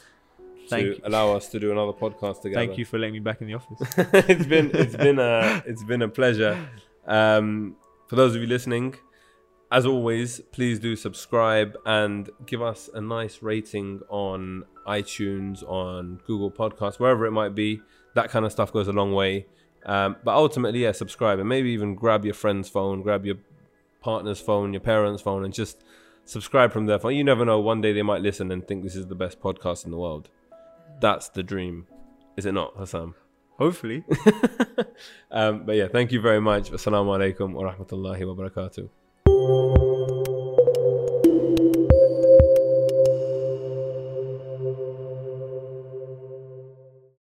Thank to you. allow us to do another podcast together. thank you for letting me back in the office it's been it's been a it's been a pleasure. Um, for those of you listening, as always, please do subscribe and give us a nice rating on iTunes, on Google Podcasts, wherever it might be. That kind of stuff goes a long way. Um, but ultimately, yeah, subscribe and maybe even grab your friend's phone, grab your partner's phone, your parents' phone, and just subscribe from their phone. You never know. One day they might listen and think this is the best podcast in the world. That's the dream, is it not, Hassan? Hopefully um, but yeah, thank you very much. Assalamu alaikum wa rahmatullahi wa barakatuh.